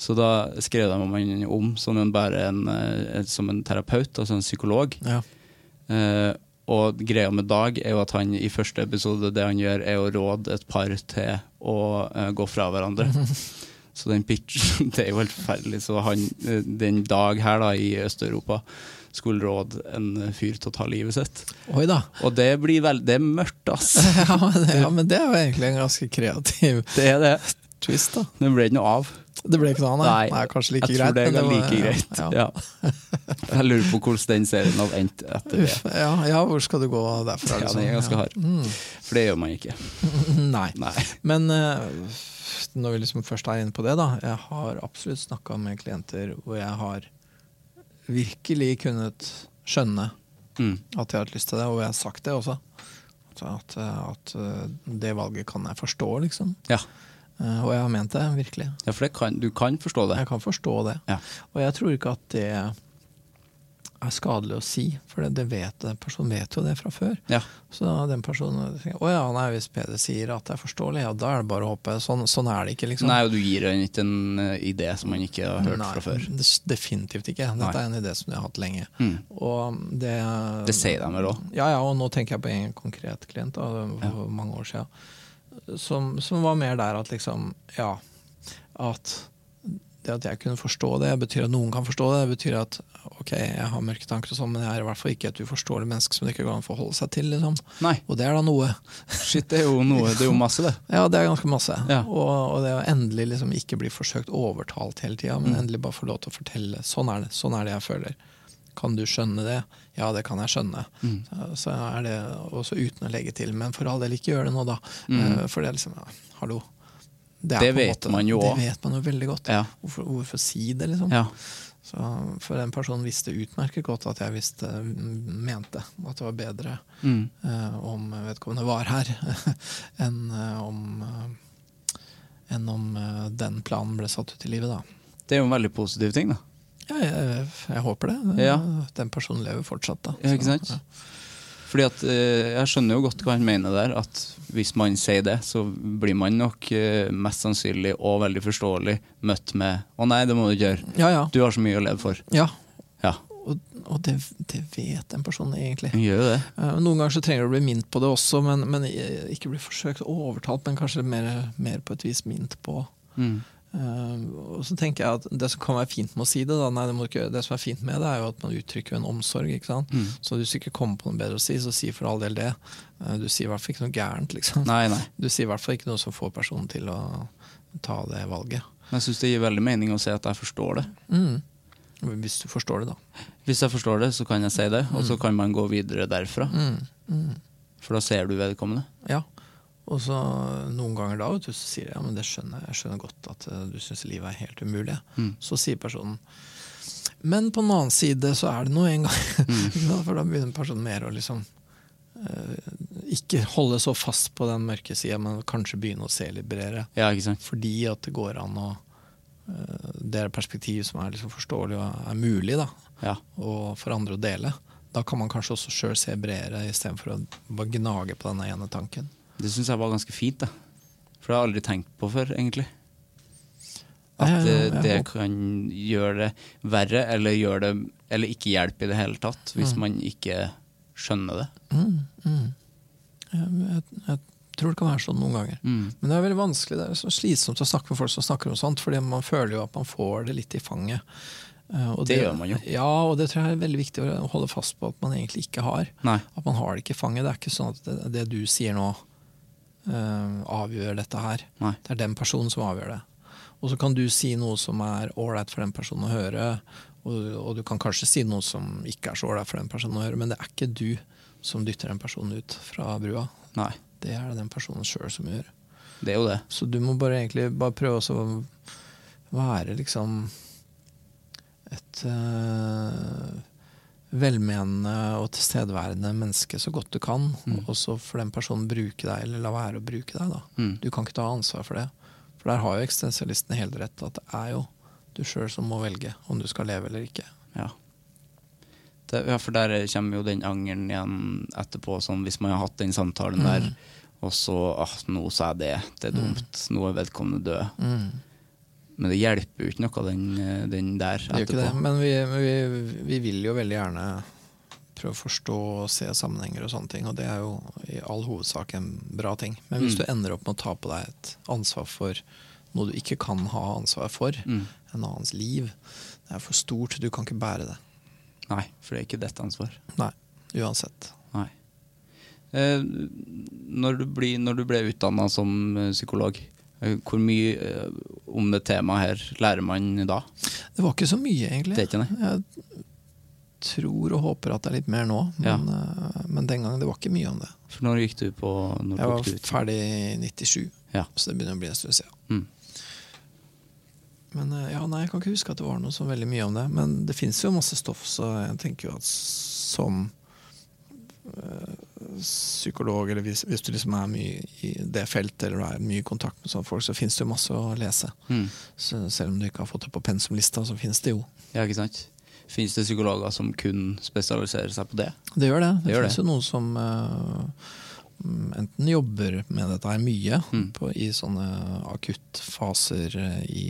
Så da skrev de han om som en, bare en, eh, som en terapeut, altså en psykolog. Ja. Eh, og greia med Dag er jo at han i første episode det han gjør, er å råde et par til å eh, gå fra hverandre. Så den pitchen, det er jo helt forferdelig. Så han, eh, den Dag her da i Øst-Europa skulle råde en fyr til å ta livet sitt. Oi da. Og det blir vel Det er mørkt, ass. Ja men, ja, men det er jo egentlig en ganske kreativ Det er det. twist, da. Det ble ikke noe av. Det ble ikke noe av, nei. nei kanskje like jeg greit. tror det er er var- like greit. Ja. Jeg lurer på hvordan den serien hadde endt etter det. Ja, ja, hvor skal du gå derfra? Ja, liksom? den er ganske hard. Mm. For det gjør man ikke. Nei. Nei. Men eh, når vi liksom først er inne på det, da. Jeg har absolutt snakka med klienter hvor jeg har virkelig kunnet skjønne Mm. at jeg har hatt lyst til det, og jeg har sagt det også. At, at, at eh, det valget kan jeg forstå, liksom. Ja. Eh, Og jeg har ment det, virkelig. ja, for det kan, du kan forstå det. Jeg kan forstå det. Ja. Og jeg tror ikke at det er skadelig å si, for det, det vet, den personen vet jo det fra før. Ja. Så den personen tenker å ja, nei, hvis Peder sier at det er forståelig, ja, da er det bare å håpe. Sånn, sånn er det ikke, liksom. Nei, og du gir ham ikke en eh, idé som man ikke har hørt Nei, fra før. des- definitivt ikke. Dette Nei. er en idé som de har hatt lenge. Mm. Og det, Det sier de vel òg. Ja, ja, og nå tenker jeg på en konkret klient da, for mange år siden. Som, som var mer der at liksom Ja, at det at jeg kunne forstå det, betyr at noen kan forstå det. Det betyr at ok, jeg har mørke tanker, og sånn, men jeg er i hvert fall ikke et uforståelig menneske som det ikke går an å forholde seg til. liksom. Og det er da noe. Shit, det er jo noe, det er jo masse, det. Ja, det er ganske masse. Ja. Og, og det å endelig liksom ikke bli forsøkt overtalt hele tida, men Mm. endelig bare få lov til å fortelle sånn er det, sånn er det jeg føler. Kan du skjønne det? Ja, det kan jeg skjønne. Mm. Så, så er det også uten å legge til. Men for all del, ikke gjør det nå, da. Mm. Eh, For det er liksom ja, Hallo. Det en vet man jo Det vet man jo veldig godt. Ja. Hvorfor, hvorfor si det, liksom? Ja. Så For den personen visste utmerket godt at jeg visste, mente at det var bedre Mm. uh, om vedkommende var her, enn uh, om uh, enn om den planen ble satt ut i livet, da. Det er jo en veldig positiv ting, da. Ja, jeg, jeg håper det. Ja. Den personen lever fortsatt, da. Ja, ikke sant? ja. Fordi at eh, Jeg skjønner jo godt hva han mener der, at hvis man sier det, så blir man nok eh, mest sannsynlig og veldig forståelig møtt med 'Å nei, det må du ikke gjøre. Ja, ja. Du har så mye å leve for'. ja. Ja, Og, og det, det vet den personen egentlig. gjør det. Eh, Noen ganger så trenger du å bli mint på det også, men, men ikke bli forsøkt overtalt, men kanskje mer, mer på et vis mint på. Mm. Eh, og så tenker jeg at Det som kan være fint med å si det, da, nei, det, må ikke, det som er fint med det, er jo at man uttrykker en omsorg. ikke sant? Mm. Så hvis du ikke kommer på noe bedre å si, så si for all del det. Uh, Du sier i hvert fall ikke noe gærent. liksom. Nei, nei. Du sier i hvert fall ikke noe som får personen til å ta det valget. Men jeg syns det gir veldig mening å si at jeg forstår det. Mm. Hvis du forstår det, da. Hvis jeg forstår det, så kan jeg si det, og så kan man gå videre derfra. Mm. Mm. For da ser du vedkommende. Ja. Og så noen ganger da vet du, så sier jeg ja, men det skjønner jeg, skjønner godt at eh, du syns livet er helt umulig. Mm. Så sier personen Men på den annen side så er det nå en gang Ikke? For da begynner personen mer å liksom eh, Ikke holde så fast på den mørke sida, men kanskje begynne å se litt bredere. Ja, ikke sant? Fordi at det går an å eh, Det er et perspektiv som er liksom forståelig og er mulig da, Ja. og for andre å dele. Da kan man kanskje også sjøl se bredere, istedenfor å bare gnage på den ene tanken. Det syns jeg var ganske fint, da. For det har jeg aldri tenkt på før, egentlig. At eh, ja, det kan gjøre det verre, eller, gjør det, eller ikke hjelpe i det hele tatt, hvis Mm. man ikke skjønner det. Mm, mm. Jeg, jeg, tror det kan være sånn noen ganger. Mm. Men det er veldig vanskelig, det er så slitsomt å snakke med folk som snakker om sånt, fordi man føler jo at man får det litt i fanget. Eh, og Det gjør man jo. Ja, og det tror jeg er veldig viktig å holde fast på at man egentlig ikke har. Nei. At man har det ikke i fanget. Det er ikke sånn at det, det du sier nå, eh, avgjør dette her. Nei. Det er den personen som avgjør det. Og så kan du si noe som er ålreit for den personen å høre, og, og du kan kanskje si noe som ikke er så ålreit for den personen å høre, men det er ikke du som dytter den personen ut fra brua. Nei. Det er det den personen sjøl som gjør. Det er jo det. Så du må bare egentlig bare prøve å være liksom et eh, velmenende og tilstedeværende menneske så godt du kan. Mm. Og så får den personen bruke deg, eller la være å bruke deg. da. Mm. Du kan ikke ta ansvar for det. For der har jo eksistensialistene helt rett, at det er jo du sjøl som må velge om du skal leve eller ikke. Ja. Det, ja, for der kommer jo den angeren igjen etterpå, sånn hvis man har hatt den samtalen der, og så ah, 'Nå sa jeg det, det er dumt. Nå er vedkommende død'. Men det hjelper jo ikke noe, den, den der Det gjør ikke det, men vi, vi, vi vil jo veldig gjerne prøve å forstå og se sammenhenger og sånne ting, og det er jo i all hovedsak en bra ting. Men hvis Mm. du ender opp med å ta på deg et ansvar for noe du ikke kan ha ansvar for, Mm. en annens liv, det er for stort, du kan ikke bære det. Nei, for det er ikke ditt ansvar. Nei, uansett. Nei. Eh, når, du blir, når du ble utdanna som eh, psykolog, hvor mye eh, om det temaet her lærer man da? Det var ikke så mye, egentlig. Det er ikke det? Jeg tror og håper at det er litt mer nå, men, ja. men den gangen det var ikke mye om det. For når gikk du på når Jeg var ferdig i 97, Ja. så det begynner å bli en stund siden. Mm. Men eh, ja, nei, jeg kan ikke huske at det var noe så veldig mye om det. Men det fins jo masse stoff, så jeg tenker jo at som eh, psykolog, eller hvis, hvis du liksom er mye i det feltet, eller er mye i kontakt med sånne folk, så finnes det jo masse å lese. Mm. Så selv om du ikke har fått det på pensumlista, så finnes det jo. Ja, ikke sant? Fins det psykologer som kun spesialiserer seg på det? Det gjør det. Det, Det fins jo noen som eh, mm, enten jobber med dette her mye Mm. på, i sånne akuttfaser eh, i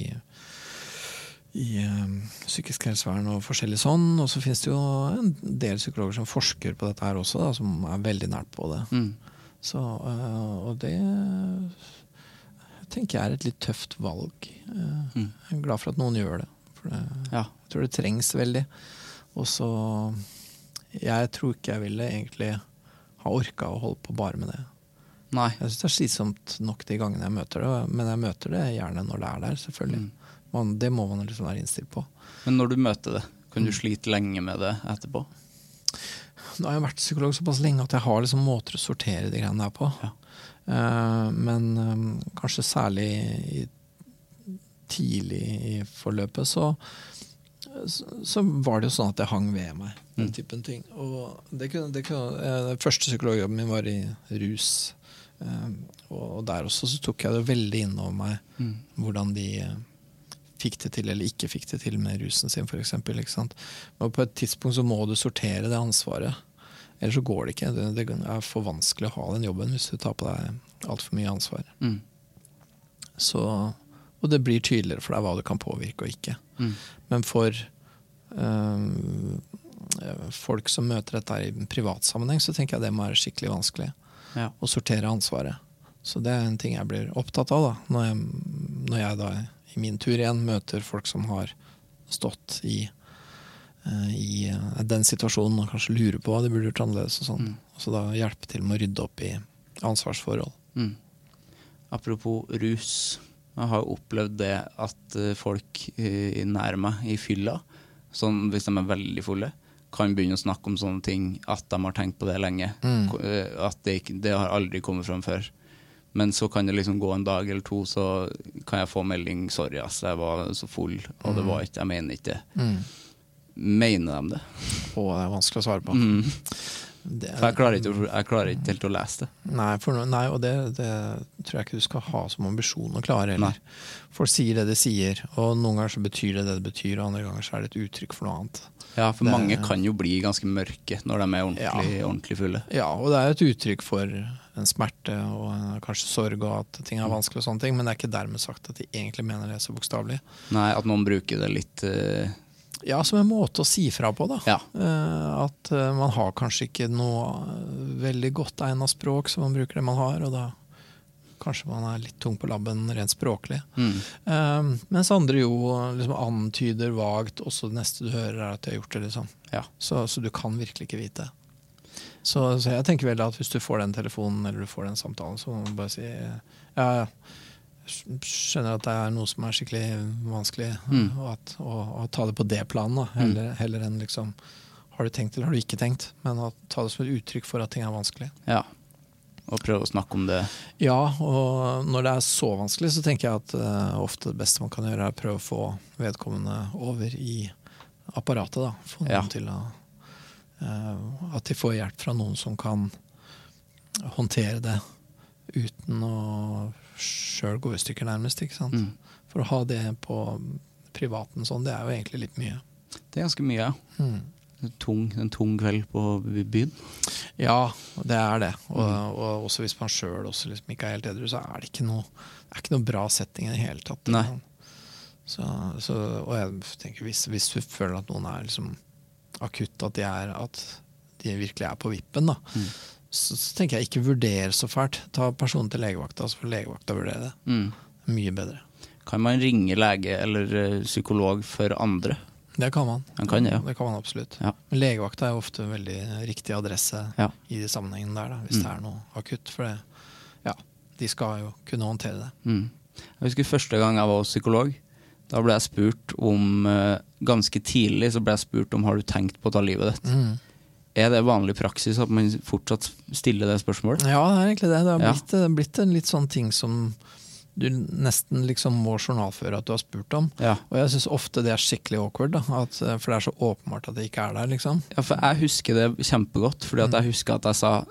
i eh, psykisk helsevern og forskjellig sånn. Og så finnes det jo en del psykologer som forsker på dette her også, da, som er veldig nært på det. Mm. Så, eh, og det tenker jeg er et litt tøft valg. Eh, Mm. Jeg er glad for at noen gjør det. For det Ja. jeg tror det trengs veldig. Og så Jeg tror ikke jeg ville egentlig ha orka å holde på bare med det. Nei. Jeg syns det er slitsomt nok de gangene jeg møter det, men jeg møter det gjerne når det er der, selvfølgelig. Mm. Man, det må man liksom være innstilt på. Men når du møter det, kan du slite lenge med det etterpå? Nå har jeg vært psykolog såpass lenge at jeg har liksom måter å sortere de greiene der på. Ja. Eh, men eh, kanskje særlig i, tidlig i forløpet så, så, så var det jo sånn at det hang ved meg, den Mm. typen ting. Og det kunne, det kunne, den første psykologjobben min var i rus. eh, og der også så tok jeg det veldig innover meg Mm. hvordan de eh, fikk det til eller ikke fikk det til med rusen sin, f.eks. Men på et tidspunkt så må du sortere det ansvaret. Ellers så går det ikke. Det, er for vanskelig å ha den jobben hvis du tar på deg altfor mye ansvar. Mm. Så, og det blir tydeligere for deg hva du kan påvirke og ikke. Mm. Men for øhm, folk som møter dette i en privatsammenheng, så tenker jeg det må være skikkelig vanskelig. Ja. Å sortere ansvaret. Så det er en ting jeg blir opptatt av da, når jeg, når jeg da i min tur igjen møter folk som har stått i, eh, i eh, den situasjonen og kanskje lurer på hva de burde gjort annerledes. Og sånn. Mm. Så da hjelpe til med å rydde opp i ansvarsforhold. Mm. Apropos rus. Jeg har jo opplevd det at eh, folk nær meg i fylla, sånn, hvis de er veldig fulle, kan begynne å snakke om sånne ting at de har tenkt på det lenge. Mm. At det, ikke, det har aldri kommet fram før. Men så kan det liksom gå en dag eller to, så kan jeg få melding 'sorry, ass, jeg var så full', og det var ikke, jeg mener ikke det. Mm. Mener de det? Å, det er vanskelig å svare på. Mm. Det, jeg klarer, ikke, jeg klarer ikke helt å lese det. Nei, no- nei og det, det tror jeg ikke du skal ha som ambisjon å klare heller. Folk sier det de sier, og noen ganger så betyr det det det betyr, og andre ganger så er det et uttrykk for noe annet. Ja, for Det- mange kan jo bli ganske mørke når de er ordentlig, Ja. ordentlig fulle. Ja, og det er et uttrykk for en smerte og kanskje sorg og at ting er vanskelig og sånne ting, men det er ikke dermed sagt at de egentlig mener det så bokstavelig. Nei, at noen bruker det litt uh... Ja, som en måte å si fra på, da. Ja. Uh, at uh, man har kanskje ikke noe veldig godt egna språk, så man bruker det man har, og da kanskje man er litt tung på labben rent språklig. mm. Mens andre jo liksom antyder vagt, også det neste du hører er at de har gjort det, liksom. Ja. Så, så du kan virkelig ikke vite. Så, så jeg tenker vel at hvis du får den telefonen eller du får den samtalen, så må du bare si ja, skjønner at det er noe som er skikkelig vanskelig, Mm. og, at, og, og ta det på det planet, da, heller, heller enn liksom har du tenkt eller har du ikke tenkt, men å ta det som et uttrykk for at ting er vanskelig. ja. Og prøve å snakke om det. Ja, og når det er så vanskelig, så tenker jeg at uh, ofte det beste man kan gjøre, er å prøve å få vedkommende over i apparatet. da, Få noen Ja. til å At de får hjelp fra noen som kan håndtere det uten å sjøl gå i stykker, nærmest. ikke sant? Mm. For å ha det på privaten sånn, det er jo egentlig litt mye. Det er ganske mye. ja. Mm. En tung, en tung kveld på byen. Ja, det er det. Og, Mm. og også hvis man sjøl liksom ikke er helt edru, så er det ikke noe, det er ikke noe bra setting i det hele tatt. Nei. Så, så, og jeg tenker hvis, hvis du føler at noen er liksom akutt, at de, er, at de virkelig er på vippen, da, Mm. så, så tenker jeg ikke vurder så fælt. Ta personen til legevakta, så får legevakta vurdere det. Mm. Mye bedre. Kan man ringe lege eller eh, psykolog for andre? Det kan man. Man kan ja. Det kan man absolutt. Ja. Men legevakta er ofte en veldig riktig adresse Ja. i de sammenhengene der, da, hvis Mm. det er noe akutt. For det, ja, de skal jo kunne håndtere det. Mm. Jeg husker første gang jeg var hos psykolog. Da ble jeg spurt om eh, Ganske tidlig så ble jeg spurt om har du tenkt på å ta livet ditt. Mm. Er det vanlig praksis at man fortsatt stiller det spørsmålet? Ja, det er egentlig det. Det har Ja. blitt, har blitt en litt sånn ting som du nesten liksom må journalføre at du har spurt om. Ja. Og jeg syns ofte det er skikkelig awkward, da, at, eh, for det er så åpenbart at det ikke er der, liksom. Ja, for jeg husker det kjempegodt, fordi at jeg husker at jeg sa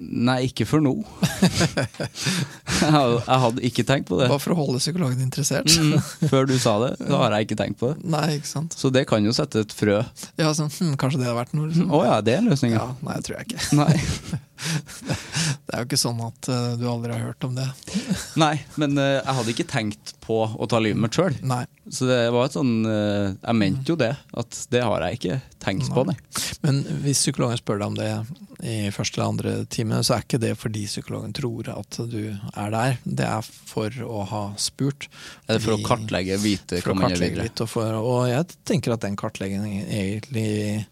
Nei, ikke for nå. jeg hadde- jeg hadde ikke tenkt på det. Bare for å holde psykologen interessert. Mm, før du sa det, så har jeg ikke tenkt på det. Nei, ikke sant. Så det kan jo sette et frø. Ja, sånn, hm, Kanskje det hadde vært noe, Å liksom. ja, det er løsninga. Ja, nei, det tror jeg ikke. Nei. Det er jo ikke sånn at uh, du aldri har hørt om det. Nei, men uh, jeg hadde ikke tenkt på å ta livet mitt sjøl. Nei. Så det var et sånn uh, Jeg mente jo det, at det har jeg ikke tenkt på, nei. Men hvis psykologen spør deg om det i første eller andre time, så er ikke det fordi psykologen tror at du er der. Det er for å ha spurt. Er det for å kartlegge, vite for å kartlegge litt. Og, for, og jeg tenker at den kartleggingen egentlig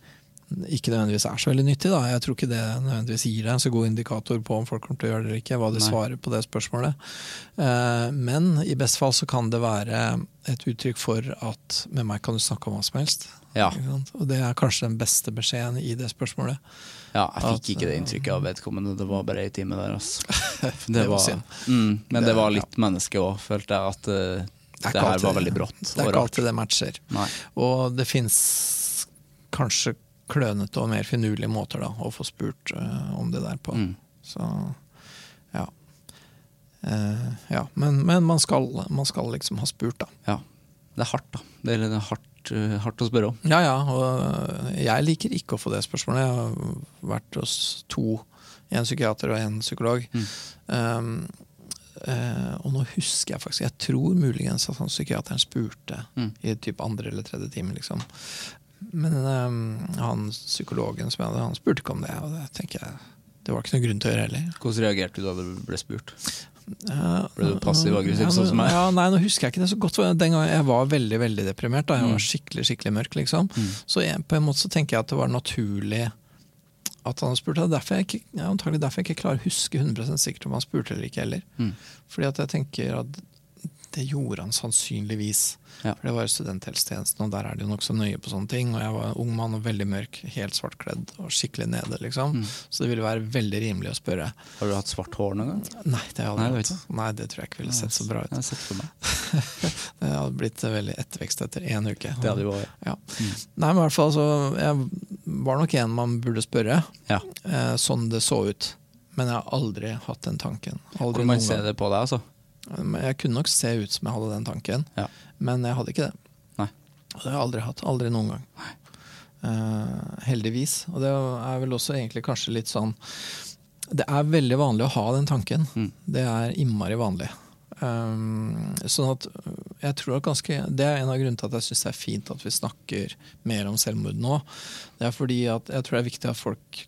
ikke nødvendigvis er så veldig nyttig. Da. Jeg tror ikke det nødvendigvis gir deg en så god indikator på om folk kommer til å gjøre det eller ikke, hva de Nei. svarer på det spørsmålet. Eh, men i best fall så kan det være et uttrykk for at med meg kan du snakke om hva som helst. Ja. Og det er kanskje den beste beskjeden i det spørsmålet. Ja, jeg At, fikk ikke det inntrykket av vedkommende. Det var bare ei time der, altså. Det var mm, men Det- var litt menneske òg, følte jeg. At eh, Det det, er her var veldig brått Det er ikke alltid det matcher. Nei. Og det fins kanskje klønete og mer finurlige måter da, å få spurt uh, om det der på. Mm. Så ja. Uh, ja. Men, men man, skal, man skal liksom ha spurt, da. Ja. Det er hardt, da. Det er litt hardt, eh, hardt å spørre om. Ja ja, og jeg liker ikke å få det spørsmålet. Jeg har vært hos to, en psykiater og en psykolog. Um, eh, og nå husker jeg faktisk Jeg tror muligens at han psykiateren spurte Mm. i typ andre eller tredje time, liksom. Men um, han psykologen som jeg hadde, han spurte ikke om det, og det tenker jeg det var ikke noe grunn til å gjøre heller. Hvordan reagerte du da du ble spurt? Ja, Ble du passiv-aggressiv, ja, sånn som meg? Ja, nei, nå husker jeg ikke det så godt. Den gangen jeg var veldig veldig deprimert. Da. Jeg Mm. var skikkelig skikkelig mørk. liksom. Så jeg, på en måte så tenker jeg at det var naturlig at han spurte. Er Derfor jeg ikke, ja, antagelig derfor jeg ikke klarer å huske 100% sikkert om han spurte eller ikke heller. Mm. Fordi at jeg tenker at det gjorde han sannsynligvis. Ja. For det var jo studenthelsetjenesten, og der er de nokså nøye på sånne ting. Og jeg var en ung mann og veldig mørk, helt svartkledd og skikkelig nede, liksom. Mm. Så det ville være veldig rimelig å spørre. Har du hatt svart hår noen gang? Nei, det har jeg aldri. Nei, det tror jeg ikke ville sett så bra ut. Jeg har sett for meg. Det hadde blitt veldig ettervekst etter én uke. Det hadde jo vært ja. Nei, men i hvert fall så Jeg var nok en man burde spørre, Ja. eh, sånn det så ut. Men jeg har aldri hatt den tanken. Aldri Hvor man noen se gang. det på deg, altså? Men Jeg kunne nok se ut som jeg hadde den tanken, Ja. men jeg hadde ikke det. Nei. Og det har jeg aldri hatt. Aldri noen gang. Uh, heldigvis. Og det er vel også egentlig kanskje litt sånn Det er veldig vanlig å ha den tanken. Mm. Det er innmari vanlig. Um, sånn at jeg tror at ganske Det er en av grunnene til at jeg syns det er fint at vi snakker mer om selvmord nå. Det er fordi at jeg tror det er viktig at folk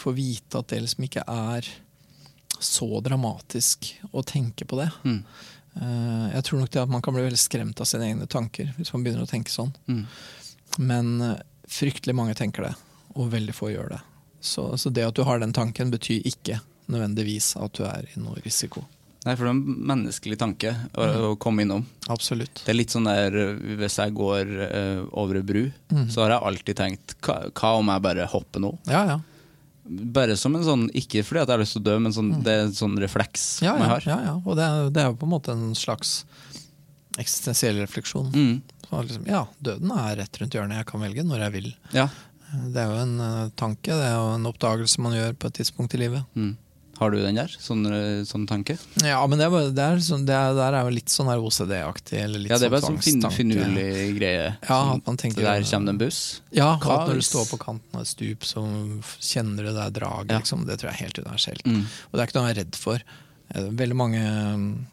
får vite at det liksom ikke er så dramatisk å tenke på det. Mm. Eh, jeg tror nok det at man kan bli veldig skremt av sine egne tanker hvis man begynner å tenke sånn. Mm. Men eh, fryktelig mange tenker det, og veldig få gjør det. Så, så det at du har den tanken, betyr ikke nødvendigvis at du er i noe risiko. Nei, for det er en menneskelig tanke å, å komme innom. Absolutt. Det er litt sånn der øh, Hvis jeg går uh, over ei bru, Mm. så har jeg alltid tenkt hva, hva om jeg bare hopper nå? Ja, ja. Bare som en sånn, Ikke fordi at jeg har lyst til å dø, men sånn, det er en sånn refleks Mm. Ja, man har. ja, ja. Og det er, det er jo på en måte en slags eksistensiell refleksjon. Mm. Så liksom, ja, døden er rett rundt hjørnet. Jeg kan velge når jeg vil. Ja. Det er jo en eh, tanke, det er jo en oppdagelse man gjør på et tidspunkt i livet. Mm. Har du den der? Sånn, øh, sånn tanke? Ja, men det er, bare- det er, sånn, det er, der er jo litt sånn OCD-aktig. Ja, det er bare sånn en sånn fin, finurlig greie. Ja, Sånn, at man tenker- Der kommer det en buss. Ja, Hva når du står på kanten av et stup, så kjenner du det draget. Ja. Liksom. Det tror jeg er helt universelt. Mm. Og det er ikke noe jeg er redd for. Eh, Veldig mange mm,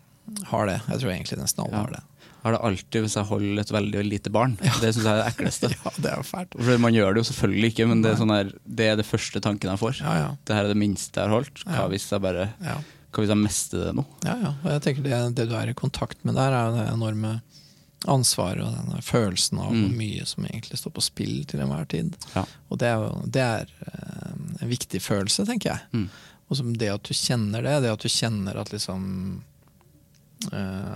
har det. Jeg tror egentlig nesten alle Ja. har det. Har det alltid hvis jeg holder et veldig lite barn. Det syns jeg er det ekleste. Ja, det er fælt. For Man gjør det jo selvfølgelig ikke, men det er, sånn her, det er det første tanken jeg får. Ja, ja. Det her er det minste jeg har holdt. Hva Ja. hvis jeg bare Ja. Hva hvis jeg mister det nå? Ja, ja. Og jeg tenker det, det du er i kontakt med der, er det enorme ansvaret og denne følelsen av hvor Mm. mye som egentlig står på spill til enhver tid. Ja. Og det er, det er eh, en viktig følelse, tenker jeg. Mm. Og som det at du kjenner det, det at du kjenner at liksom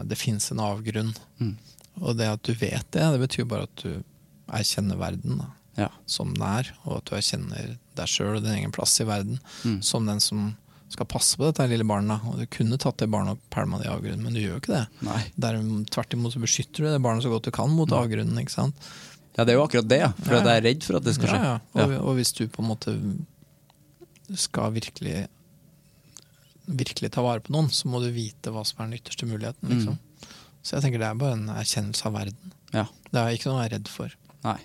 det fins en avgrunn. Mm. Og det at du vet det, det betyr bare at du erkjenner verden da, Ja. som den er, og at du erkjenner deg sjøl og din egen plass i verden Mm. som den som skal passe på dette lille barnet. Og du kunne tatt det barnet og pælma det i avgrunnen, men du gjør jo ikke det. Nei. Der, tvert imot så beskytter du det barnet så godt du kan mot avgrunnen. ikke sant? Ja, det er jo akkurat det. For Ja, ja. jeg er redd for at det skal skje. Ja, ja. Og, og hvis du på en måte skal virkelig virkelig ta vare på noen, så må du vite hva som er den ytterste muligheten. liksom. Så jeg tenker det er bare en erkjennelse av verden. Ja. Det er ikke noe å være redd for. Nei.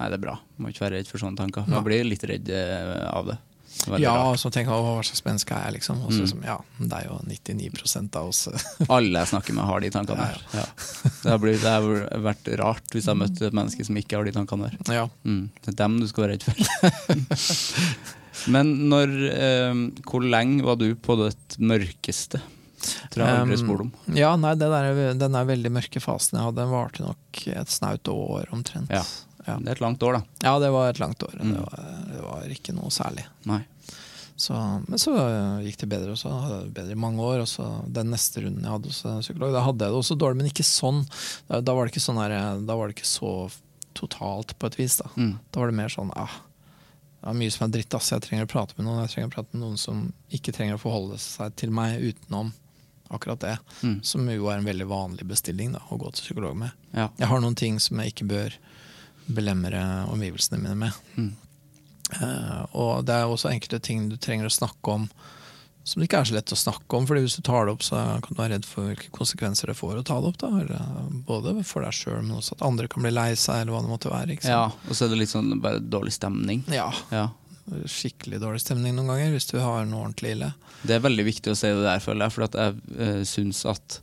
Nei, det er bra. Må ikke være redd for sånne tanker. Man Jeg blir litt redd eh, av det. Veldig ja, og så tenker jeg hva slags menneske er jeg, liksom. Og så Mm. ja, det er jo 99% av oss. Alle jeg snakker med, har de tankene Ja, der. Ja. Det, har blitt, det har vært rart hvis jeg møtte et menneske som ikke har de tankene der. ja. Mm. Det er dem du skal være redd for. Men når eh, Hvor lenge var du på det mørkeste? Tror jeg aldri Um, spurt om. Ja, nei, det der, den der veldig mørke fasen jeg hadde, den varte nok et snaut år omtrent. Ja. Ja. Det er et langt år, da. Ja, det var et langt år. Mm. Det, var, det var ikke noe særlig. Så, men så gikk det bedre, og så hadde jeg det bedre i mange år. Og så den neste runden jeg hadde hos psykolog, da hadde jeg det også dårlig, men ikke sånn. Da, da var det ikke sånn her, Da var det ikke så totalt, på et vis. Da, Mm. da var det mer sånn ah, det er mye som er dritt. Ass. Jeg trenger å prate med noen Jeg trenger å prate med noen som ikke trenger å forholde seg til meg utenom akkurat det. Mm. Som jo er en veldig vanlig bestilling da, å gå til psykolog med. Ja. Jeg har noen ting som jeg ikke bør belemre omgivelsene mine med. Mm. Uh, og det er også enkelte ting du trenger å snakke om som det ikke er så lett å snakke om. Fordi hvis du tar det opp, så kan du være redd for hvilke konsekvenser det får å ta det opp. Da. Både for deg sjøl, men også at andre kan bli lei seg, eller hva det måtte være. Ja. Og så er det litt sånn bare dårlig stemning. Ja. Ja. Skikkelig dårlig stemning noen ganger, hvis du har noe ordentlig ille. Det er veldig viktig å si det der, føler jeg, for at jeg uh, syns at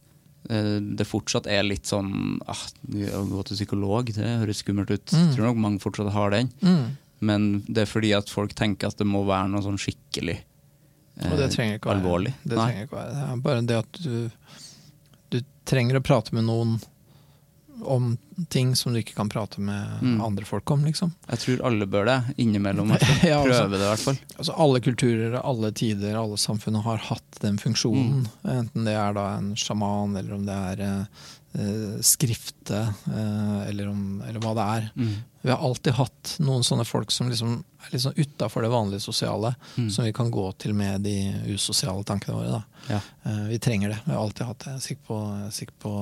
eh, det fortsatt er litt sånn ah, Å gå til psykolog, det høres skummelt ut. Mm. Tror nok mange fortsatt har den. Men det er fordi at folk tenker at det må være noe sånn skikkelig eh, Og det trenger ikke være alvorlig. Det trenger ikke være. Det er bare det at du, du trenger å prate med noen om ting som du ikke kan prate med Mm. andre folk om, liksom. Jeg tror alle bør det, innimellom. Ja, altså. Prøve det, i hvert fall. Altså Alle kulturer, alle tider, alle samfunn har hatt den funksjonen. Enten det er da en sjaman, eller om det er eh, eh, skrifte, eh, eller, om, eller hva det er. Mm. Vi har alltid hatt noen sånne folk som liksom er litt sånn utafor det vanlige sosiale, Mm. som vi kan gå til med de usosiale tankene våre. da. Ja. Eh, vi trenger det. Vi har alltid hatt det. Jeg er sikker på, jeg er sikker på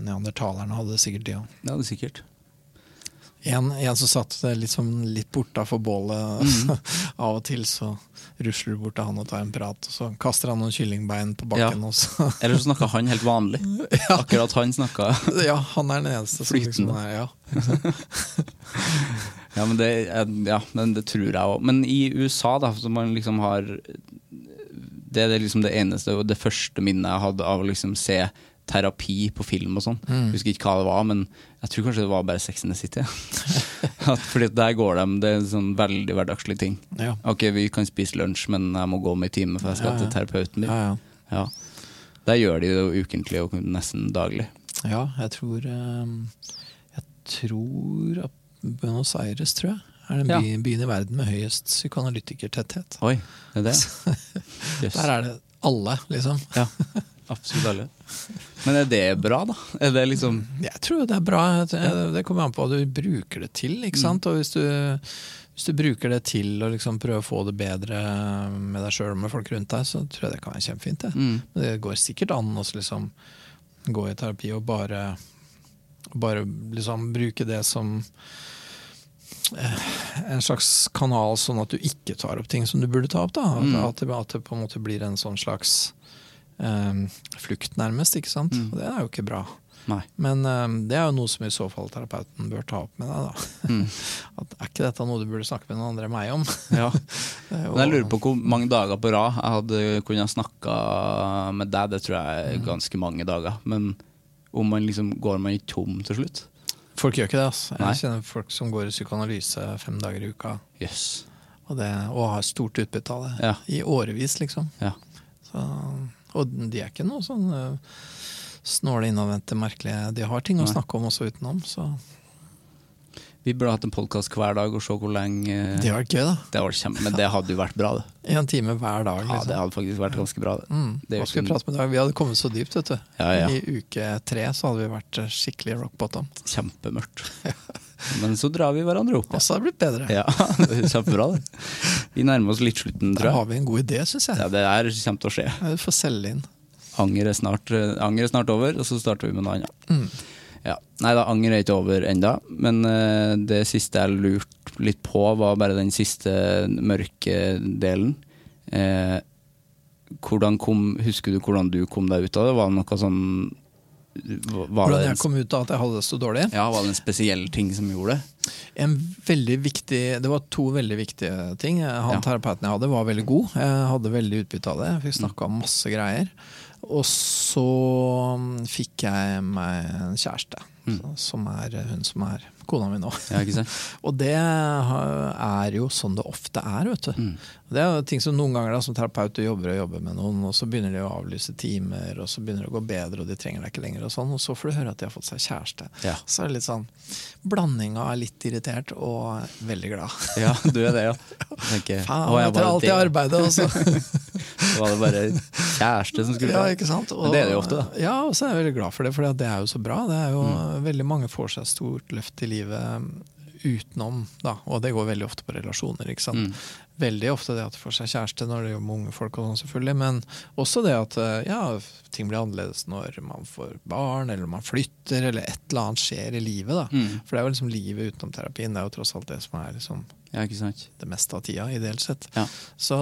Neandertalerne hadde sikkert det òg. Ja, det er sikkert. En, en som satt sånn litt bortafor bålet. Mm. Av og til så rusler du bort til han og tar en prat, og så kaster han noen kyllingbein på bakken. Ja. Også. Eller så snakka han helt vanlig. Akkurat han snakka ja, han er den eneste som liksom er ja. Ja, men det, ja, men det tror jeg òg. Men i USA, da, som man liksom har Det er liksom det eneste og det første minnet jeg hadde av å liksom se terapi på film og sånn. Mm. Husker ikke hva det var, men jeg tror kanskje det var bare Sex in the City. Fordi der går de, det er sånn veldig hverdagslige ting. Ja. Ok, vi kan spise lunsj, men jeg må gå om i time, for jeg skal Ja, ja. til terapeuten min. Ja, ja. Ja. Der gjør de det ukentlig og nesten daglig. ja, jeg tror eh, Jeg tror at Buenos Aires, tror jeg, er den Ja. byen i verden med høyest psykoanalytikertetthet. Oi, det er det? yes. Der er det alle, liksom. Ja, absolutt alle. Men er det bra, da? Er det liksom Jeg tror det er bra. Det kommer an på hva du bruker det til. ikke sant? Og hvis du, hvis du bruker det til å liksom prøve å få det bedre med deg sjøl og med folk rundt deg, så tror jeg det kan være kjempefint. Det. mm, Men det går sikkert an å liksom gå i terapi og bare, bare liksom bruke det som eh, en slags kanal, sånn at du ikke tar opp ting som du burde ta opp. da. At, Mm. at, det, at det på en måte blir en sånn slags eh, flukt, nærmest. ikke sant? Mm. Og det er jo ikke bra. Nei. Men eh, det er jo noe som i så fall terapeuten bør ta opp med deg. da. Mm. At, er ikke dette noe du burde snakke med noen andre enn meg om? Ja. Jo- Men jeg lurer på hvor mange dager på rad jeg hadde kunnet snakka med deg. Det tror jeg Mm. er ganske mange dager. Men om man liksom går man ikke tom til slutt? Folk gjør ikke det. altså. Nei. Jeg kjenner folk som går i psykoanalyse fem dager i uka. Yes. Og, det, og har stort utbytte av det. Ja. I årevis, liksom. Ja. Så, og de er ikke noe sånn uh, snåle, innadvendte, merkelige. De har ting å snakke om også utenom. Så Vi burde hatt en podkast hver dag og se hvor lenge det var vært gøy, da. det var kjempe, Men det hadde jo vært bra, det. En time hver dag. Ja, liksom. det hadde faktisk vært ganske bra. det. Mm. Det er vi i? Vi hadde kommet så dypt, vet du. Ja, ja. I uke tre så hadde vi vært eh, skikkelig rock bottom. Kjempemørkt. Men så drar vi hverandre opp. Og så har det blitt bedre. Ja, det er kjempebra, det. Vi nærmer oss litt slutten, Der har vi en god idé, syns jeg. Ja, det her kommer til å skje. Vi får selge inn. Anger er snart, eh, anger er snart over, og så starter vi med noe annet. Mm. Ja. Nei da, anger er ikke over enda, men uh, det siste jeg lurte litt på, var bare den siste mørke delen. Uh, hvordan kom, husker du hvordan du kom deg ut av det? Var det noe sånn var Hvordan jeg kom ut av at jeg hadde det så dårlig? ja, var det en spesiell ting som gjorde det? En veldig viktig, Det var to veldig viktige ting. Han Ja. Terapeuten jeg hadde, var veldig god. Jeg hadde veldig utbytte av det. Jeg fikk snakka om masse greier. Og så mm, fikk jeg meg en kjæreste, Mm. som er hun som er kona mi nå. Ja? Og det er jo sånn det ofte er, vet du. Mm. Det er ting som noen ganger da, som terapeut du jobber og jobber med noen, og så begynner de å avlyse timer, og så begynner det å gå bedre, og de trenger deg ikke lenger, og sånn, og så får du høre at de har fått seg kjæreste. Ja. Så er det litt sånn Blandinga er litt irritert og veldig glad. Ja, du er det, ja. Tenker, Faen, etter var alt det det. arbeidet, og så var det bare kjæreste som skulle Ja, ikke sant? Men det er det jo ofte, da. Ja, og så er jeg veldig glad for det, for det er jo så bra. Det er jo Mm. Veldig mange får seg stort løft i livet utenom, da. Og det går veldig ofte på relasjoner, ikke sant. Mm. Veldig ofte det at de får seg kjæreste når de jobber med unge folk, og sånn selvfølgelig, men også det at eh, ja, ting blir annerledes når man får barn, eller man flytter, eller et eller annet skjer i livet. da. Mm. For det er jo liksom livet utenom terapien. Det er jo tross alt det som er liksom Ja, det meste av tida, ideelt sett. Ja. Så,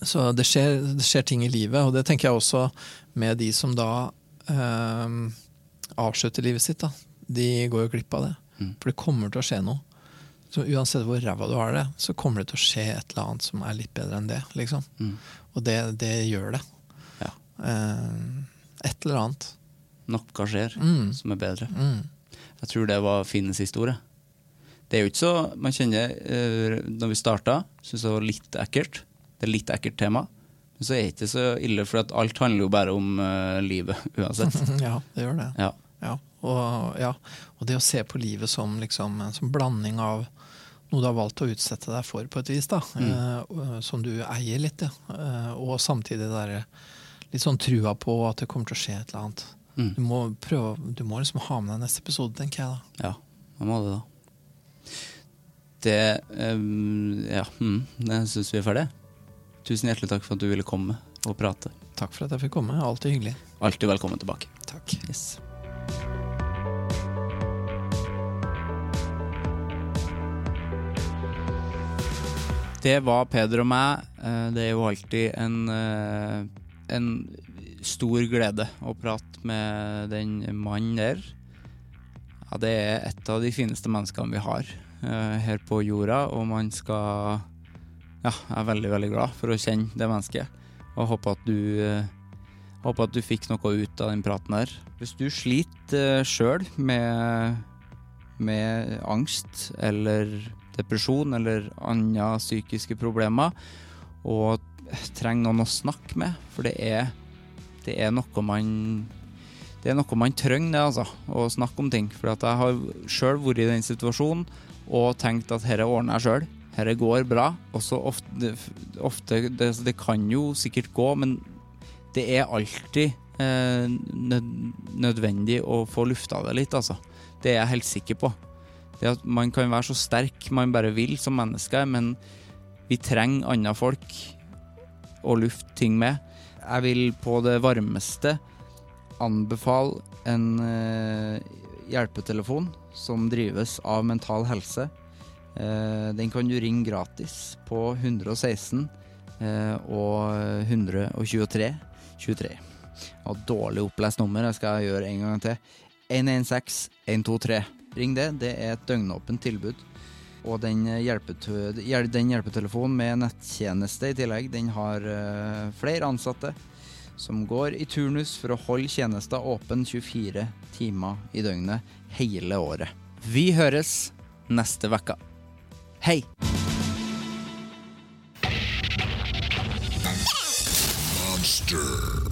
så det, skjer, det skjer ting i livet, og det tenker jeg også med de som da eh, avslutter livet sitt. da. De går jo glipp av det. Mm. For det kommer til å skje noe. Så Uansett hvor ræva du har det, så kommer det til å skje et eller annet som er litt bedre enn det. liksom. Mm. Og det, det gjør det. Ja. Eh, et eller annet. Noe skjer Mm. som er bedre. Mm. Jeg tror det var Finnes historie. Det er jo ikke så Man kjenner eh, Når vi starta, syntes det var litt ekkelt. Det er litt ekkelt tema. Men så er det ikke så ille, for at alt handler jo bare om eh, livet uansett. ja, det gjør det. Ja. Ja. Og, ja. og det å se på livet som liksom, en sånn blanding av noe du har valgt å utsette deg for på et vis, da, eh, som du eier litt, ja. Eh, og samtidig der, litt sånn trua på at det kommer til å skje et eller annet. Mm. Du må prøve, du må liksom ha med deg neste episode, tenker jeg da. Ja, man må det da? Det um, Ja, mm, jeg syns vi er ferdige. Tusen hjertelig takk for at du ville komme og prate. Takk for at jeg fikk komme. Alltid hyggelig. Alltid velkommen tilbake. Takk. Yes. Det var Peder og meg. Eh, Det er jo alltid en, eh, en stor glede å prate med den mannen der. Ja, det er et av de fineste menneskene vi har eh, her på jorda, og man skal Ja, jeg er veldig, veldig glad for å kjenne det mennesket, og håper at du Håper at du fikk noe ut av den praten her. Hvis du sliter uh, sjøl med, med angst eller depresjon eller andre psykiske problemer, og trenger noen å snakke med, for det er, det er noe man det er noe man trenger, det, altså. Å snakke om ting. For jeg har sjøl vært i den situasjonen og tenkt at dette ordner jeg sjøl. Dette går bra. Og så ofte, ofte det, det kan jo sikkert gå, men det er alltid eh, nødvendig å få lufta det litt, altså. Det er jeg helt sikker på. Det at Man kan være så sterk man bare vil som mennesker, men vi trenger andre folk å lufte ting med. Jeg vil på det varmeste anbefale en eh, hjelpetelefon som drives av Mental Helse. Eh, den kan du ringe gratis på 116 eh, og 123 23. Og dårlig opplest nummer, det skal jeg gjøre en gang til. 116 123. Ring det, det er et døgnåpent tilbud. Og den, den hjelpetelefonen med nettjeneste i tillegg, den har eh, flere ansatte som går i turnus for å holde tjenesten åpen 24 timer i døgnet hele året. Vi høres neste uke. Hei! Master.